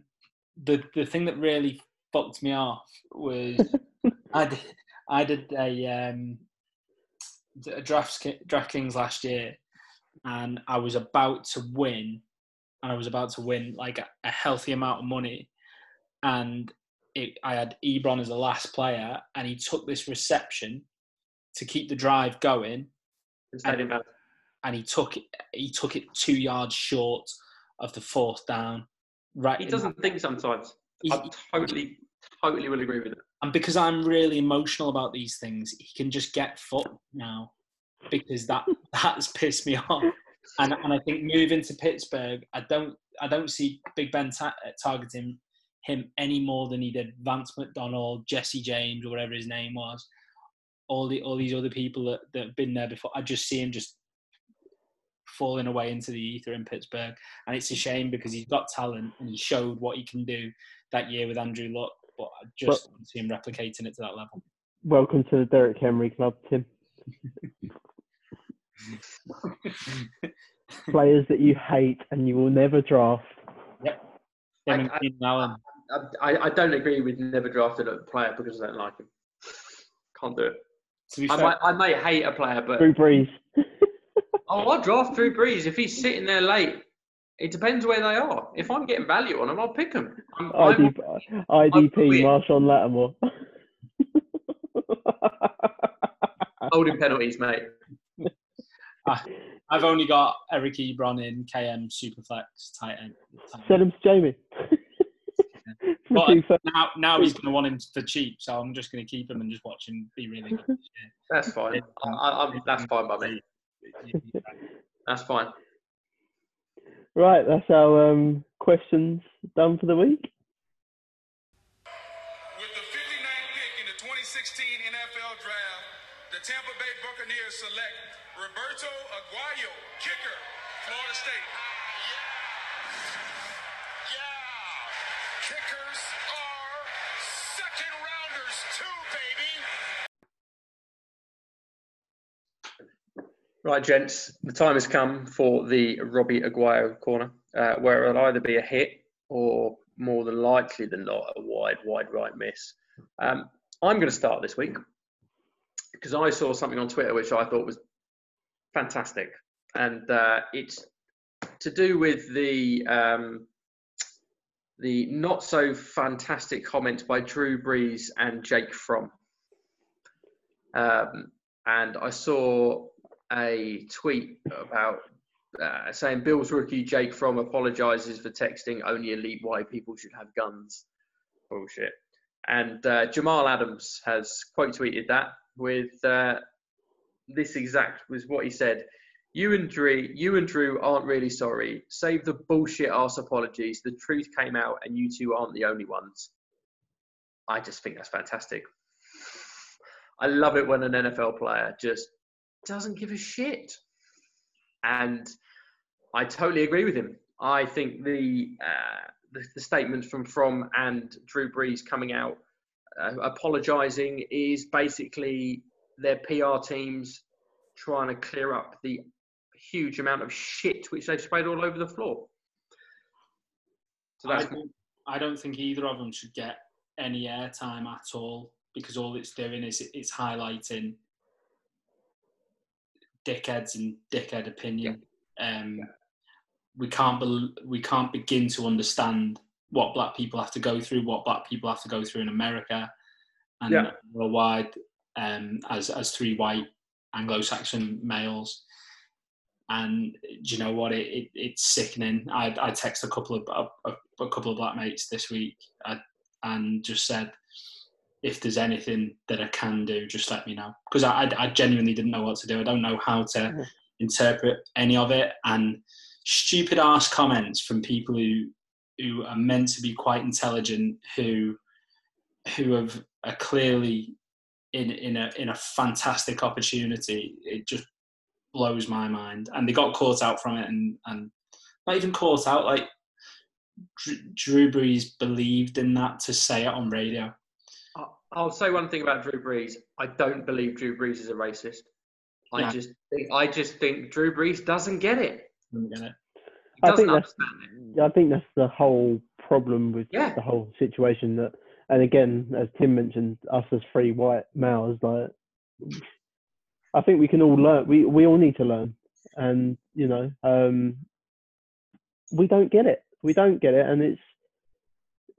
[SPEAKER 4] the the thing that really fucked me off was I did I did a um, a draft DraftKings last year, and I was about to win, and I was about to win like a, a healthy amount of money, and it, I had Ebron as the last player, and he took this reception to keep the drive going,
[SPEAKER 3] of
[SPEAKER 4] and he took it, he took it two yards short of the fourth down. Right,
[SPEAKER 3] he doesn't think sometimes.
[SPEAKER 4] he-
[SPEAKER 3] I totally totally will agree with it.
[SPEAKER 4] and because I'm really emotional about these things, he can just get foot now because that that's pissed me off. And and I think moving to Pittsburgh, I don't I don't see Big Ben ta- uh, targeting him any more than he did Vance McDonald, Jesse James, or whatever his name was. All the all these other people that, that have been there before. I just see him just falling away into the ether in Pittsburgh, and it's a shame because he's got talent and he showed what he can do that year with Andrew Luck. But I just don't see him replicating it to that level.
[SPEAKER 2] Welcome to the Derrick Henry Club, Tim. [laughs] [laughs] Players that you hate and you will never draft.
[SPEAKER 4] Him
[SPEAKER 3] I- I-
[SPEAKER 4] Allen.
[SPEAKER 3] I, I don't agree with never drafted a player because I don't like him. Can't do it.
[SPEAKER 4] To
[SPEAKER 3] I might, I may hate a player, but
[SPEAKER 2] Drew Brees. [laughs]
[SPEAKER 3] oh, I'll draft Drew Brees if he's sitting there late. It depends where they are. If I'm getting value on them, I'll pick them. I'm, I'm,
[SPEAKER 2] IDP, IDP
[SPEAKER 3] weird.
[SPEAKER 2] Marshon Lattimore.
[SPEAKER 3] holding penalties, mate.
[SPEAKER 4] I've only got Eric Ebron in KM Superflex tight end. tight.
[SPEAKER 2] Send him to Jamie. [laughs]
[SPEAKER 4] But now, now he's going to want him for cheap, so I'm just going to keep him and just watch him be really good.
[SPEAKER 3] That's fine. I, I, I'm, that's fine by me. That's fine.
[SPEAKER 2] Right, that's our um, questions done for the week.
[SPEAKER 5] With the 59th pick in the 2016 NFL Draft, the Tampa Bay Buccaneers select Roberto Aguayo, kicker, Florida State. Yeah. Kickers are second rounders too, baby.
[SPEAKER 3] Right, gents, the time has come for the Robbie Aguayo corner, uh, where it'll either be a hit or more than likely than not a wide, wide right miss. Um, I'm going to start this week because I saw something on Twitter which I thought was fantastic, and uh, it's to do with the um, the not so fantastic comments by Drew Brees and Jake Fromm. Um, and I saw a tweet about uh, saying Bill's rookie Jake Fromm apologizes for texting only elite white people should have guns. Bullshit. And uh, Jamal Adams has quote tweeted that with uh, this exact was what he said. You and Drew, you and Drew aren't really sorry. Save the bullshit ass apologies. The truth came out, and you two aren't the only ones. I just think that's fantastic. I love it when an NFL player just doesn't give a shit. And I totally agree with him. I think the uh, the, the statements from Fromm and Drew Brees coming out uh, apologising is basically their PR teams trying to clear up the huge amount of shit which they've sprayed all over the floor. So
[SPEAKER 4] I don't, I don't think either of them should get any airtime at all because all it's doing is it's highlighting dickheads and dickhead opinion. Um, we can't bel we can't begin to understand what black people have to go through, what black people have to go through in America and
[SPEAKER 3] Yeah.
[SPEAKER 4] worldwide um, as as three white Anglo-Saxon males. And do you know what? It, it it's sickening. I I text a couple of a, a couple of black mates this week uh, and just said, if there's anything that I can do, just let me know. Because I, I, I genuinely didn't know what to do. I don't know how to interpret any of it. And stupid ass comments from people who who are meant to be quite intelligent, who who have are clearly in in a in a fantastic opportunity. It just blows my mind. And they got caught out from it, and and not even caught out. Like Drew Brees believed in that to say it on radio.
[SPEAKER 3] I- I'll say one thing about Drew Brees. I don't believe Drew Brees is a racist. I just think I just think Drew Brees doesn't get it.
[SPEAKER 4] Didn't get it.
[SPEAKER 3] He
[SPEAKER 2] I
[SPEAKER 3] doesn't
[SPEAKER 2] think that's
[SPEAKER 3] understand it.
[SPEAKER 2] I think that's the whole problem with
[SPEAKER 3] Yeah.
[SPEAKER 2] the whole situation. That, and again, as Tim mentioned, us as free white males, like, I think we can all learn. We we all need to learn, and you know, um, we don't get it. We don't get it, and it's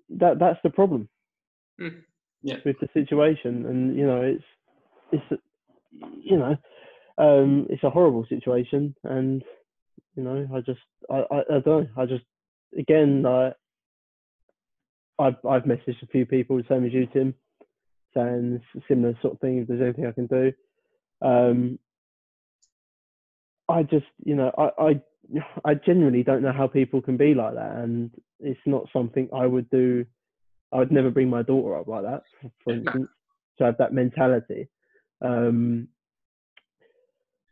[SPEAKER 2] that that's the problem
[SPEAKER 3] Mm.
[SPEAKER 4] Yeah.
[SPEAKER 2] with the situation. And you know, it's it's you know, um, it's a horrible situation, and you know, I just, I, I, I don't know. I just, again, like, I've, I've messaged a few people, the same as you, Tim, saying similar sort of thing. If there's anything I can do, um, I just, you know, I, I, I genuinely don't know how people can be like that, and it's not something I would do. I would never bring my daughter up like that, for, [laughs] for instance, to have that mentality. Um,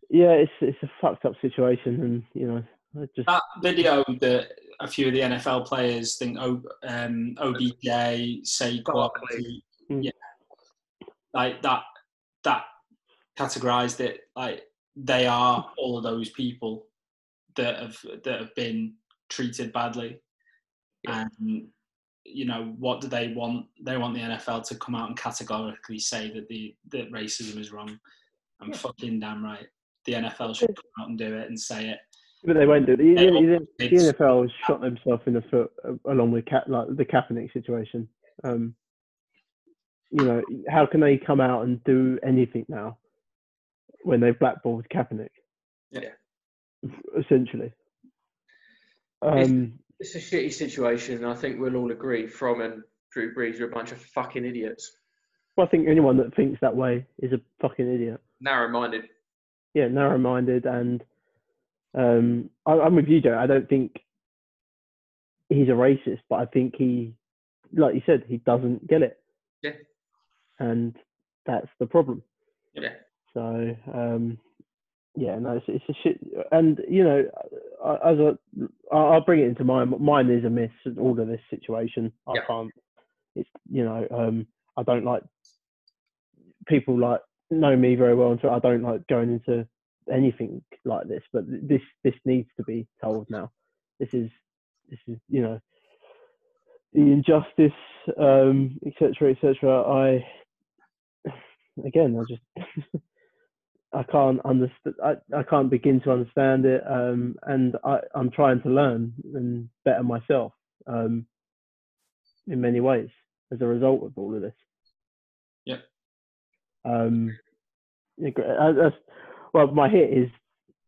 [SPEAKER 2] yeah, it's it's a fucked up situation, and you know, I just
[SPEAKER 4] That video that a few of the NFL players think o, um, OBJ, Saquon,
[SPEAKER 3] Barkley.
[SPEAKER 2] Mm.
[SPEAKER 4] yeah, like that that categorized it like they are all of those people that have that have been treated badly,
[SPEAKER 3] Yeah.
[SPEAKER 4] and you know what do they want? They want the NFL to come out and categorically say that the that racism is wrong. I'm
[SPEAKER 3] Yeah.
[SPEAKER 4] fucking damn right. The NFL should come out and do it and say it.
[SPEAKER 2] But they won't do it. The,
[SPEAKER 4] Yeah,
[SPEAKER 2] the- the NFL has shot themselves in the foot uh, along with Ka- like the Kaepernick situation. Um, you know, how can they come out and do anything now when they've blackballed Kaepernick?
[SPEAKER 4] Yeah.
[SPEAKER 2] Essentially. Um,
[SPEAKER 3] It's a shitty situation, and I think we'll all agree Fromm and Drew Brees are a bunch of fucking idiots.
[SPEAKER 2] Well, I think anyone that thinks that way is a fucking idiot.
[SPEAKER 3] Narrow-minded.
[SPEAKER 2] Yeah, narrow-minded, and um, I, I'm with you, Joe. I don't think he's a racist, but I think he, like you said, he doesn't get it.
[SPEAKER 3] Yeah.
[SPEAKER 2] And that's the problem.
[SPEAKER 3] Yeah.
[SPEAKER 2] So, um, yeah, no, it's, it's a shit. And you know, as a, I'll bring it into mine. Mine is a miss. All of this situation, I
[SPEAKER 3] Yeah.
[SPEAKER 2] can't. It's you know, um, I don't like people like know me very well, and so I don't like going into anything like this. But this this needs to be told now. This is this is you know the injustice, um, etc. etc. I [sighs] again, I just [laughs] I can't understand. I, I can't begin to understand it, um, and I, I'm trying to learn and better myself um, in many ways as a result of all of this.
[SPEAKER 4] Yep.
[SPEAKER 2] Um, yeah, that's, well, my hit is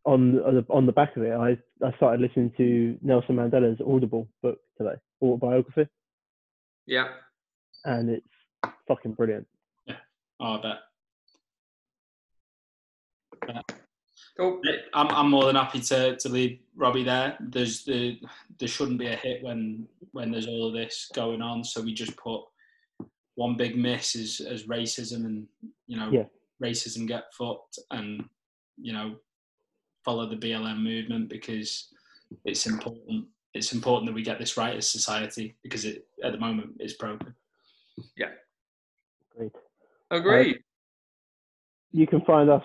[SPEAKER 2] on on the, on the back of it. I I started listening to Nelson Mandela's Audible book today, autobiography,
[SPEAKER 3] Yeah.
[SPEAKER 2] and it's fucking brilliant.
[SPEAKER 4] Yeah, Oh, I bet.
[SPEAKER 3] Cool.
[SPEAKER 4] I'm, I'm more than happy to, to leave Robbie there. There's the there shouldn't be a hit when when there's all of this going on. So we just put one big miss as, as racism and you know
[SPEAKER 2] Yeah.
[SPEAKER 4] racism get fucked and you know follow the BLM movement because it's important. It's important that we get this right as society because it at the moment is broken. Yeah.
[SPEAKER 2] Great.
[SPEAKER 3] Agreed.
[SPEAKER 2] Uh, you can find us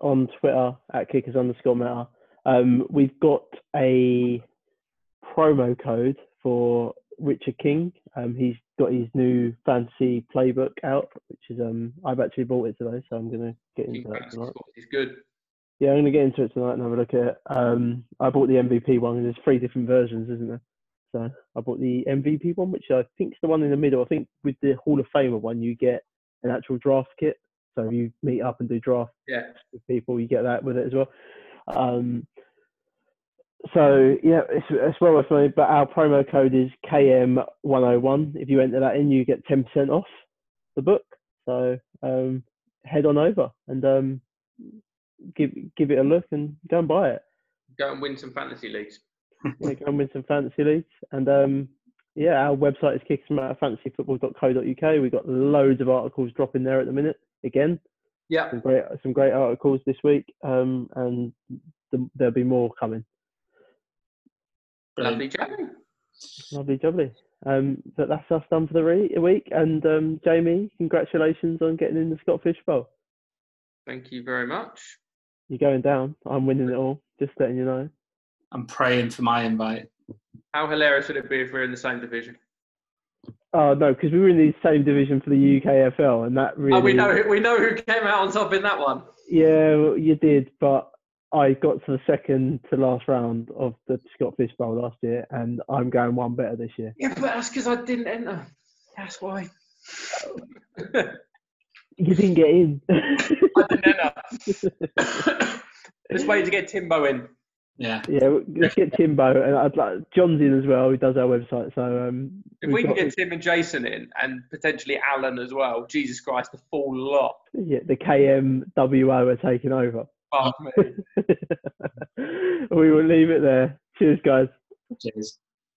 [SPEAKER 2] on Twitter at kickers underscore. Um, we've got a promo code for Richard King. Um, he's got his new fantasy playbook out, which is um, I've actually bought it today, so I'm gonna get into that tonight.
[SPEAKER 3] He's good.
[SPEAKER 2] Yeah, I'm gonna get into it tonight and have a look at it. Um, I bought the MVP one. and There's three different versions, isn't there? So I bought the MVP one, which I think is the one in the middle. I think with the Hall of Famer one, you get an actual draft kit. So you meet up and do draft
[SPEAKER 3] Yeah.
[SPEAKER 2] with people, you get that with it as well. Um, so yeah, it's, it's well worth money. But our promo code is KM101. If you enter that in, you get 10% off the book. So um, head on over and um, give give it a look and go and buy it.
[SPEAKER 3] Go and win some fantasy leagues. [laughs]
[SPEAKER 2] Yeah, go and win some fantasy leagues. And um, yeah, our website is kickersmatterfantasyfootball.co.uk. We've got loads of articles dropping there at the minute. Again,
[SPEAKER 3] Yeah.
[SPEAKER 2] some great some great articles this week, um, and th- there'll be more coming.
[SPEAKER 3] Lovely chatting.
[SPEAKER 2] Lovely, lovely. Um, but that's us done for the re- week. And um, Jamie, congratulations on getting in the Scott Fish Bowl.
[SPEAKER 3] Thank you very much.
[SPEAKER 2] You're going down. I'm winning it all. Just letting you know.
[SPEAKER 4] I'm praying for my invite.
[SPEAKER 3] How hilarious would it be if we're in the same division?
[SPEAKER 2] Oh no, because we were in the same division for the UKFL, and that really.
[SPEAKER 3] Oh, we know who- we know who came out on top in that one.
[SPEAKER 2] Yeah, well, you did, but I got to the second to last round of the Scott Fish Bowl last year, and I'm going one better this year.
[SPEAKER 3] Yeah, but that's because I didn't enter. That's why.
[SPEAKER 2] You didn't get in. [laughs]
[SPEAKER 3] I didn't enter. [coughs] Just waiting to get Timbo in.
[SPEAKER 4] Yeah.
[SPEAKER 2] yeah, let's get Timbo, and I'd like John's in as well. Who does our website? So um,
[SPEAKER 3] If
[SPEAKER 2] we've
[SPEAKER 3] can get Tim and Jason in, and potentially Alan as well, Jesus Christ, the full lot.
[SPEAKER 2] yeah, the KMWO are taking over.
[SPEAKER 3] Fuck me. [laughs]
[SPEAKER 2] we will leave it there. Cheers, guys.
[SPEAKER 4] Cheers.